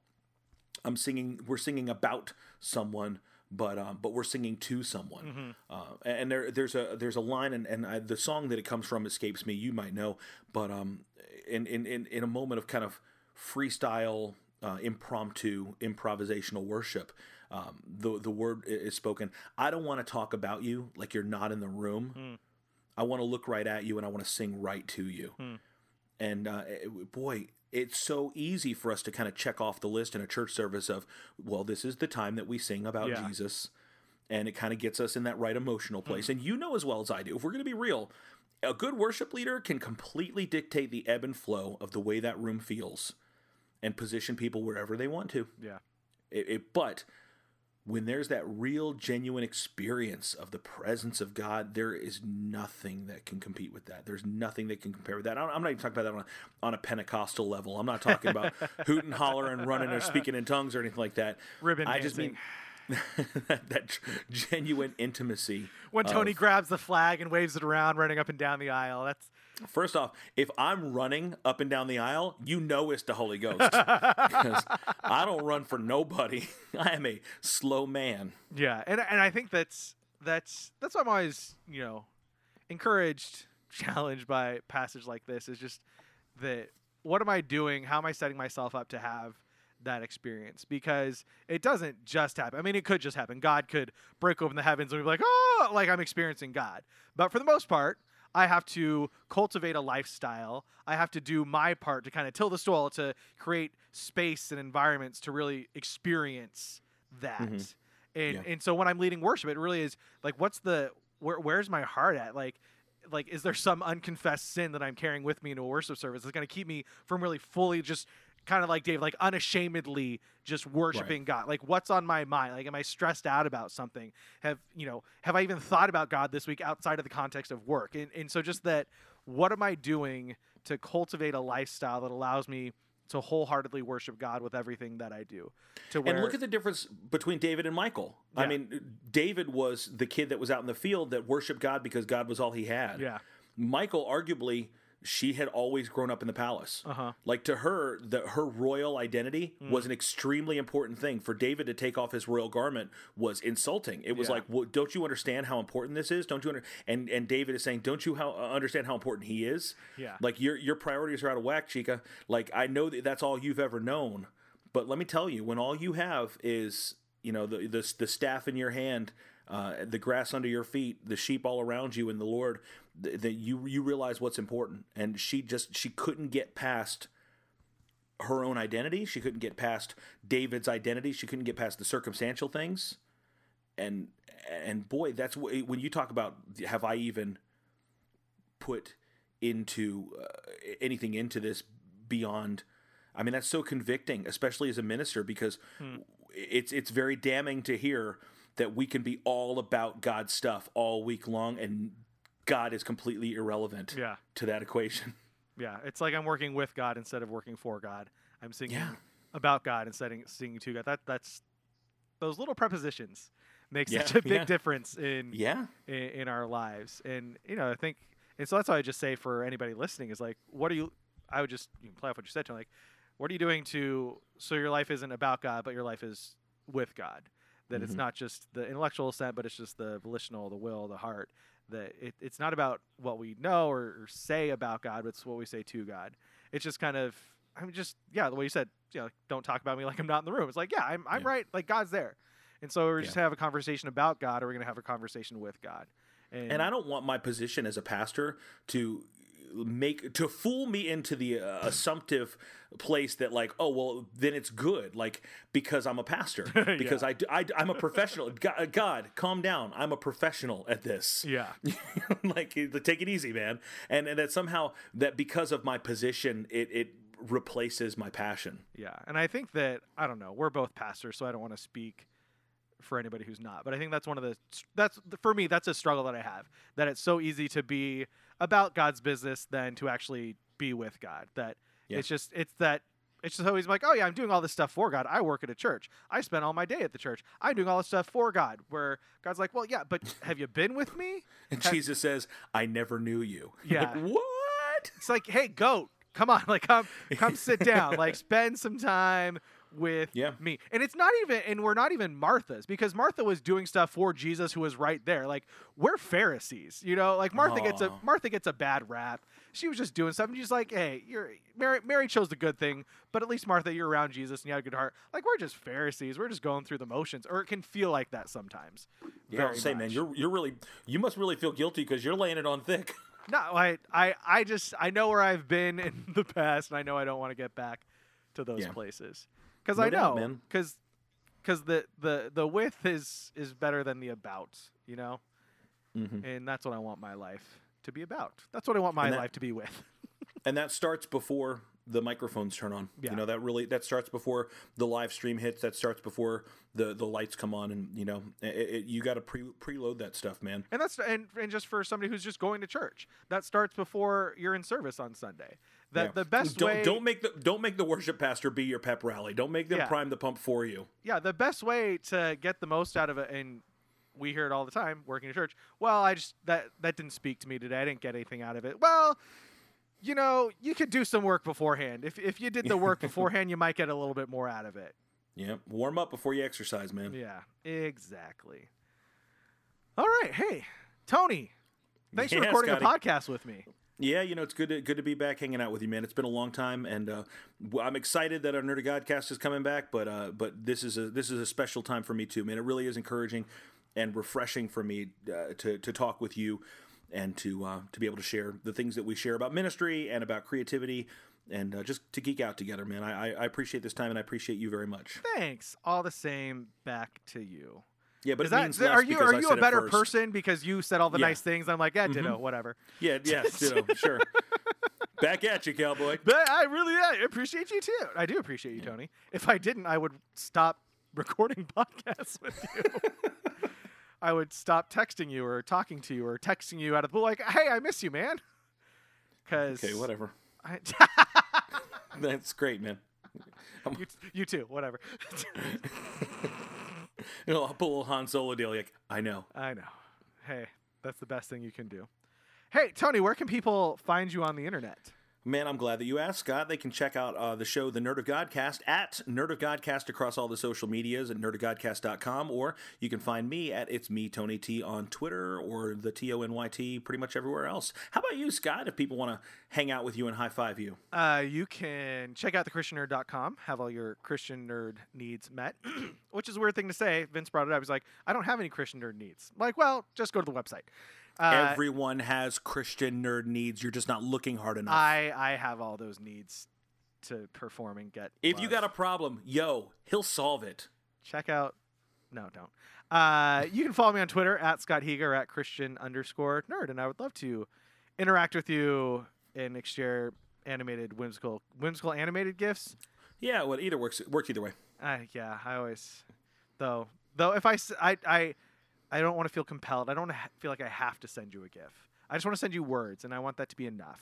I'm singing we're singing about someone but um, but we're singing to someone. Uh, and there there's a there's a line and, and I, the song that it comes from escapes me you might know but um in in in, in a moment of kind of freestyle uh, impromptu improvisational worship um, the the word is spoken. I don't want to talk about you like you're not in the room. I want to look right at you and I want to sing right to you and uh, it- boy, it's so easy for us to kind of check off the list in a church service of, well, this is the time that we sing about Yeah. Jesus. And it kind of gets us in that right emotional place. And you know as well as I do, if we're going to be real, a good worship leader can completely dictate the ebb and flow of the way that room feels and position people wherever they want to. Yeah. It, it, but when there's that real, genuine experience of the presence of God, there is nothing that can compete with that. There's nothing that can compare with that. I'm not even talking about that on a, on a Pentecostal level. I'm not talking about hoot and holler and running or speaking in tongues or anything like that. Ribbon I just mean that, that genuine intimacy. When Tony of- grabs the flag and waves it around, running up and down the aisle. That's First off, if I'm running up and down the aisle, you know it's the Holy Ghost. because I don't run for nobody. I am a slow man. Yeah, and and I think that's that's that's why I'm always you know encouraged, challenged by passage like this is just that what am I doing? How am I setting myself up to have that experience? Because it doesn't just happen. I mean, it could just happen. God could break open the heavens and be like, oh, like I'm experiencing God. But for the most part, I have to cultivate a lifestyle. I have to do my part to kind of till the soil to create space and environments to really experience that. Mm-hmm. And Yeah. and so when I'm leading worship, it really is like, what's the where, where's my heart at? Like, like is there some unconfessed sin that I'm carrying with me into a worship service that's going to keep me from really fully just kind of like Dave, like unashamedly just worshiping God? Like, what's on my mind? Like, am I stressed out about something? Have you know? Have I even thought about God this week outside of the context of work? And and so just that, what am I doing to cultivate a lifestyle that allows me to wholeheartedly worship God with everything that I do? To where And look at the difference between David and Michael. I mean, David was the kid that was out in the field that worshiped God because God was all he had. Yeah. Michael, arguably, she had always grown up in the palace. Uh-huh. Like to her, the her royal identity Mm. was an extremely important thing. For David to take off his royal garment was insulting. It was Yeah. like, well, don't you understand how important this is? Don't you under-? and and David is saying, don't you how, uh, understand how important he is? Yeah. Like your your priorities are out of whack, Chica. Like I know that that's all you've ever known, but let me tell you, when all you have is you know the the, the staff in your hand, uh, the grass under your feet, the sheep all around you, and the Lord, th- that you you realize what's important. And she just she couldn't get past her own identity. She couldn't get past David's identity. She couldn't get past the circumstantial things. And and boy, that's wh- when you talk about have I even put into uh, anything into this beyond I mean that's so convicting especially as a minister because it's it's very damning to hear that we can be all about God's stuff all week long and God is completely irrelevant Yeah. to that equation. Yeah, it's like I'm working with God instead of working for God. I'm singing Yeah. about God instead of singing to God. That that's those little prepositions make Yeah, such a big difference in, Yeah. in in our lives. And you know, I think and so that's why I just say for anybody listening is like, what are you? I would just you can play off what you said to him, like, what are you doing to so your life isn't about God, but your life is with God. That it's Mhm. not just the intellectual assent, but it's just the volitional, the will, the heart. That it, it's not about what we know or, or say about God, but it's what we say to God. It's just kind of, I mean, just yeah, the way you said, you know, don't talk about me like I'm not in the room. It's like, yeah, I'm, I'm Yeah. right, like God's there, and so we're just Yeah. have a conversation about God, or we're gonna have a conversation with God. And, And I don't want my position as a pastor to make to fool me into the uh, assumptive place that like oh well then it's good like because I'm a pastor. Because I, I I'm a professional. God, God calm down. I'm a professional at this. Yeah, like take it easy man. And and that somehow that because of my position it it replaces my passion. Yeah, and I think that I don't know. We're both pastors, so I don't want to speak for anybody who's not. But I think that's one of the that's for me that's a struggle that I have. That it's so easy to be about God's business than to actually be with God. That Yeah. it's just it's that it's just always like, oh yeah, I'm doing all this stuff for God. I work at a church. I spend all my day at the church. I'm doing all this stuff for God. Where God's like, well, yeah, but have you been with me? and Have- Jesus says I never knew you Yeah. Like, what It's like, hey, goat, come on, like come come sit down, like spend some time with Yeah. me. And it's not even and we're not even Martha's because Martha was doing stuff for Jesus who was right there. Like we're Pharisees, you know? Like Martha gets a Martha gets a bad rap. She was just doing stuff and she's like, "Hey, you're Mary Mary chose the good thing, but at least Martha, you're around Jesus and you had a good heart." Like we're just Pharisees. We're just going through the motions or it can feel like that sometimes. Yeah, say, man, you're you're really you must really feel guilty because you're laying it on thick. No, I, I, I just I know where I've been in the past, and I know I don't want to get back to those Yeah. places because No I doubt, know man. because because the the the width is is better than the about, you know, Mhm. and that's what I want my life to be about. That's what I want my that- life to be with. And that starts before the microphones turn on. Yeah. You know that really that starts before the live stream hits. That starts before the the lights come on, and you know it, it, you got to pre preload that stuff, man. And that's and, and just for somebody who's just going to church, that starts before you're in service on Sunday. That Yeah. the best don't way don't make the don't make the worship pastor be your pep rally. Don't make them Yeah. prime the pump for you. yeah, the best way to get the most out of it, and we hear it all the time working in church. Well, I just that that didn't speak to me today. I didn't get anything out of it. Well, you know, you could do some work beforehand. If if you did the work beforehand, you might get a little bit more out of it. Yeah, warm up before you exercise, man. Yeah, exactly. All right, hey, Tony, thanks for recording Scotty. the podcast with me. Yeah, you know it's good to good to be back hanging out with you, man. It's been a long time, and uh, I'm excited that our Nerdy Godcast is coming back. But uh, but this is a this is a special time for me too, man. It really is encouraging and refreshing for me uh, to to talk with you and to uh, to be able to share the things that we share about ministry and about creativity and uh, just to geek out together, man. I I appreciate this time and I appreciate you very much. Thanks. All the same, back to you. Yeah, but that, are you are you a better person because you said all the Yeah. nice things? I'm like, yeah, mm-hmm. ditto, whatever. Yeah, yeah, ditto, sure. Back at you, cowboy. But I really I appreciate you too. I do appreciate you, Tony. If I didn't, I would stop recording podcasts with you. I would stop texting you or talking to you or texting you out of the blue, like, "Hey, I miss you, man." Because Okay, whatever. I, That's great, man. you, you too, whatever. You know, I'll a little Han Solo deal. Like, I know. I know. Hey, that's the best thing you can do. Hey, Tony, where can people find you on the internet? Man, I'm glad that you asked, Scott. They can check out uh, the show, The Nerd of Godcast, at Nerd of Godcast across all the social medias at nerdofgodcast.com, or you can find me at It's Me, Tony T on Twitter or the T O N Y T pretty much everywhere else. How about you, Scott, if people want to hang out with you and high five you? Uh, you can check out thechristiannerd.com, have all your Christian nerd needs met, which is a weird thing to say. Vince brought it up. He's like, I don't have any Christian nerd needs. I'm like, well, just go to the website. Uh, Everyone has Christian nerd needs. You're just not looking hard enough. I, I have all those needs to perform and get. if you got a problem, yo, he'll solve it. check out. No, don't. Uh, you can follow me on Twitter at Scott Heger at Christian underscore nerd, and I would love to interact with you and exchange animated whimsical whimsical animated gifts. Yeah, well, either works. Works either way. Uh, yeah, I always though though if I I I, I don't want to feel compelled. I don't wanna ha- feel like I have to send you a GIF. I just want to send you words, and I want that to be enough.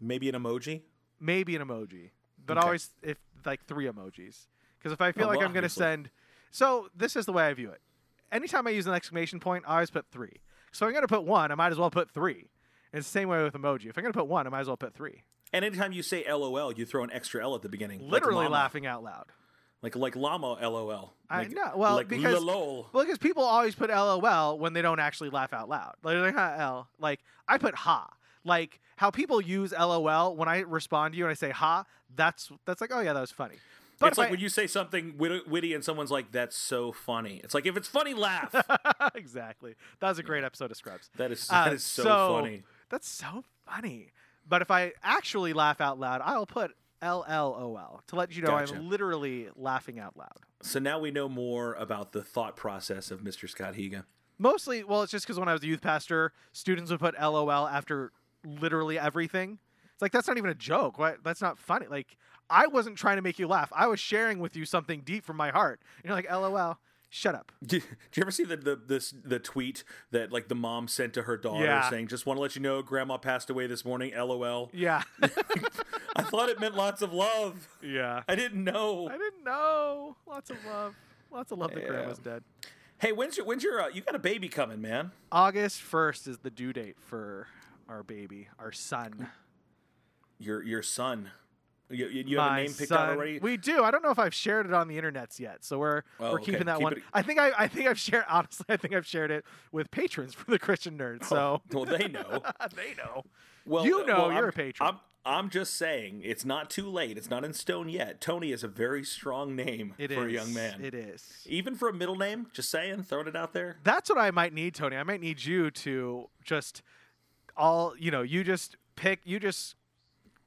Maybe an emoji. Maybe an emoji, but Okay. always if like three emojis. Because if I feel Oh, like well, I'm going to send, so this is the way I view it. Anytime I use an exclamation point, I always put three. So if I'm going to put one, I might as well put three. And it's the same way with emoji. If I'm going to put one, I might as well put three. And anytime you say LOL, you throw an extra L at the beginning. Literally llama. laughing out loud. Like like llama LOL. I Like, know. Well, like because lol. well, because people always put LOL when they don't actually laugh out loud. Like, like "Ha, L. Like I put ha. Like how people use LOL when I respond to you and I say ha. That's that's like oh yeah that was funny. But it's like I- when you say something witty and someone's like, "That's so funny." It's like if it's funny, laugh. exactly. That was a great episode of Scrubs. that is Uh, that is so, funny. That's so funny. But if I actually laugh out loud, I'll put LLOL to let you know Gotcha. I'm literally laughing out loud. So now we know more about the thought process of Mr. Scott Higa. Mostly, well, it's just because when I was a youth pastor, students would put LOL after literally everything. It's like that's not even a joke. Why? That's not funny. Like I wasn't trying to make you laugh. I was sharing with you something deep from my heart. And you're like, LOL. Shut up. Did, did you ever see the the this the tweet that like the mom sent to her daughter Yeah. saying, "Just want to let you know, Grandma passed away this morning." LOL. Yeah. I thought it meant lots of love. yeah. I didn't know. I didn't know. Lots of love. Lots of love that Yeah. grandma's dead. Hey, when's your when's your uh, you got a baby coming, man? August 1st is the due date for our baby, our son. Your your son. You, you, you have a name picked son. out already? We do. I don't know if I've shared it on the internets yet, so we're Oh, we're okay. keeping that Keep one. it- I think I I think I've shared honestly. I think I've shared it with patrons for the Christian Nerd. So well, they know. they know. Well, You uh, know, well, you're I'm, a patron. I'm, I'm just saying, it's not too late. It's not in stone yet. Tony is a very strong name It for is a young man. It is. Even for a middle name, just saying, throwing it out there. That's what I might need, Tony. I might need you to just all you know. You just pick. You just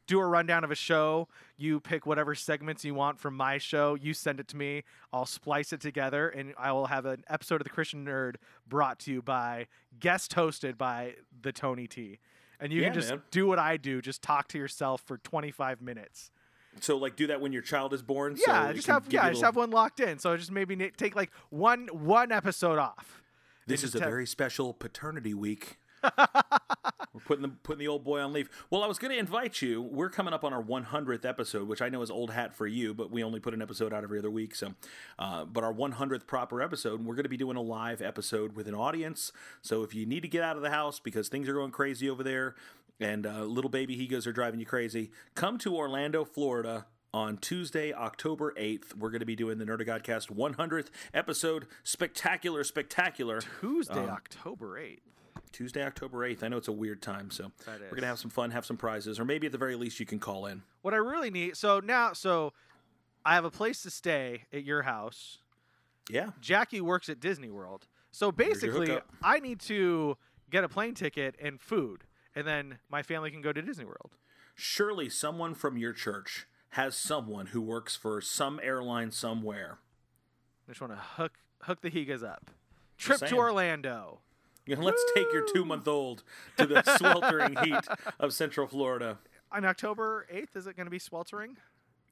do a rundown of a show. You pick whatever segments you want from my show. You send it to me. I'll splice it together, and I will have an episode of the Christian Nerd brought to you by guest hosted by the Tony T. And you Yeah, can just man. do what I do. Just talk to yourself for 25 minutes. So, like, do that when your child is born. Yeah, so just have yeah, a just have one locked in. So just maybe take like one one episode off. This is a have- very special paternity week. We're putting the putting the old boy on leave. Well, I was going to invite you. We're coming up on our 100th episode, which I know is old hat for you, but we only put an episode out every other week. So, uh, but our 100th proper episode, we're going to be doing a live episode with an audience. So if you need to get out of the house because things are going crazy over there, and uh, little baby Hegos are driving you crazy, come to Orlando, Florida. On Tuesday, October 8th, we're going to be doing the Nerd Godcast 100th episode. Spectacular, spectacular. Tuesday, Um, October 8th. Tuesday, October 8th. I know it's a weird time, so we're going to have some fun, have some prizes, or maybe at the very least you can call in. What I really need so now so I have a place to stay at your house. Yeah. Jackie works at Disney World. So basically. I need to get a plane ticket and food, and then my family can go to Disney World. Surely someone from your church has someone who works for some airline somewhere. I just want to hook hook the Higas up. Trip to. Orlando. You know, let's take your two month old to the sweltering heat of Central Florida. On October 8th, is it going to be sweltering?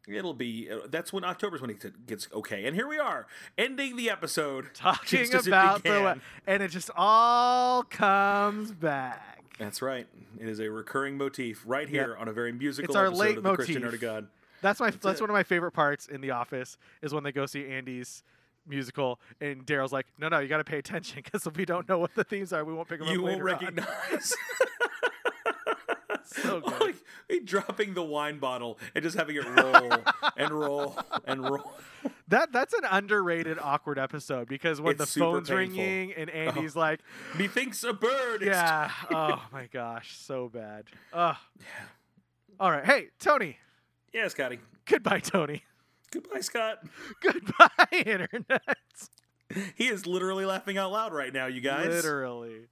It'll be uh, that's when October's when it gets okay. And here we are, ending the episode Talking just as it about the. And it just all comes back. That's right. It is a recurring motif right here on a very musical It's our episode late of the Christian motif. Nerd of God. That's my that's, it. one of my favorite parts in The Office is when they go see Andy's musical and Daryl's like, no, no, you got to pay attention because if we don't know what the themes are, we won't pick them You up You won't recognize. So good. like he dropping the wine bottle and just having it roll and roll and roll. That that's an underrated awkward episode because when It's the phone's painful. ringing and uh-huh. Andy's like, Methinks a bird. yeah, oh my gosh, so bad. Ugh. All right, hey Tony, Yeah, Scotty. goodbye Tony, Goodbye, Scott. goodbye internet. He is literally laughing out loud right now, you guys. Literally.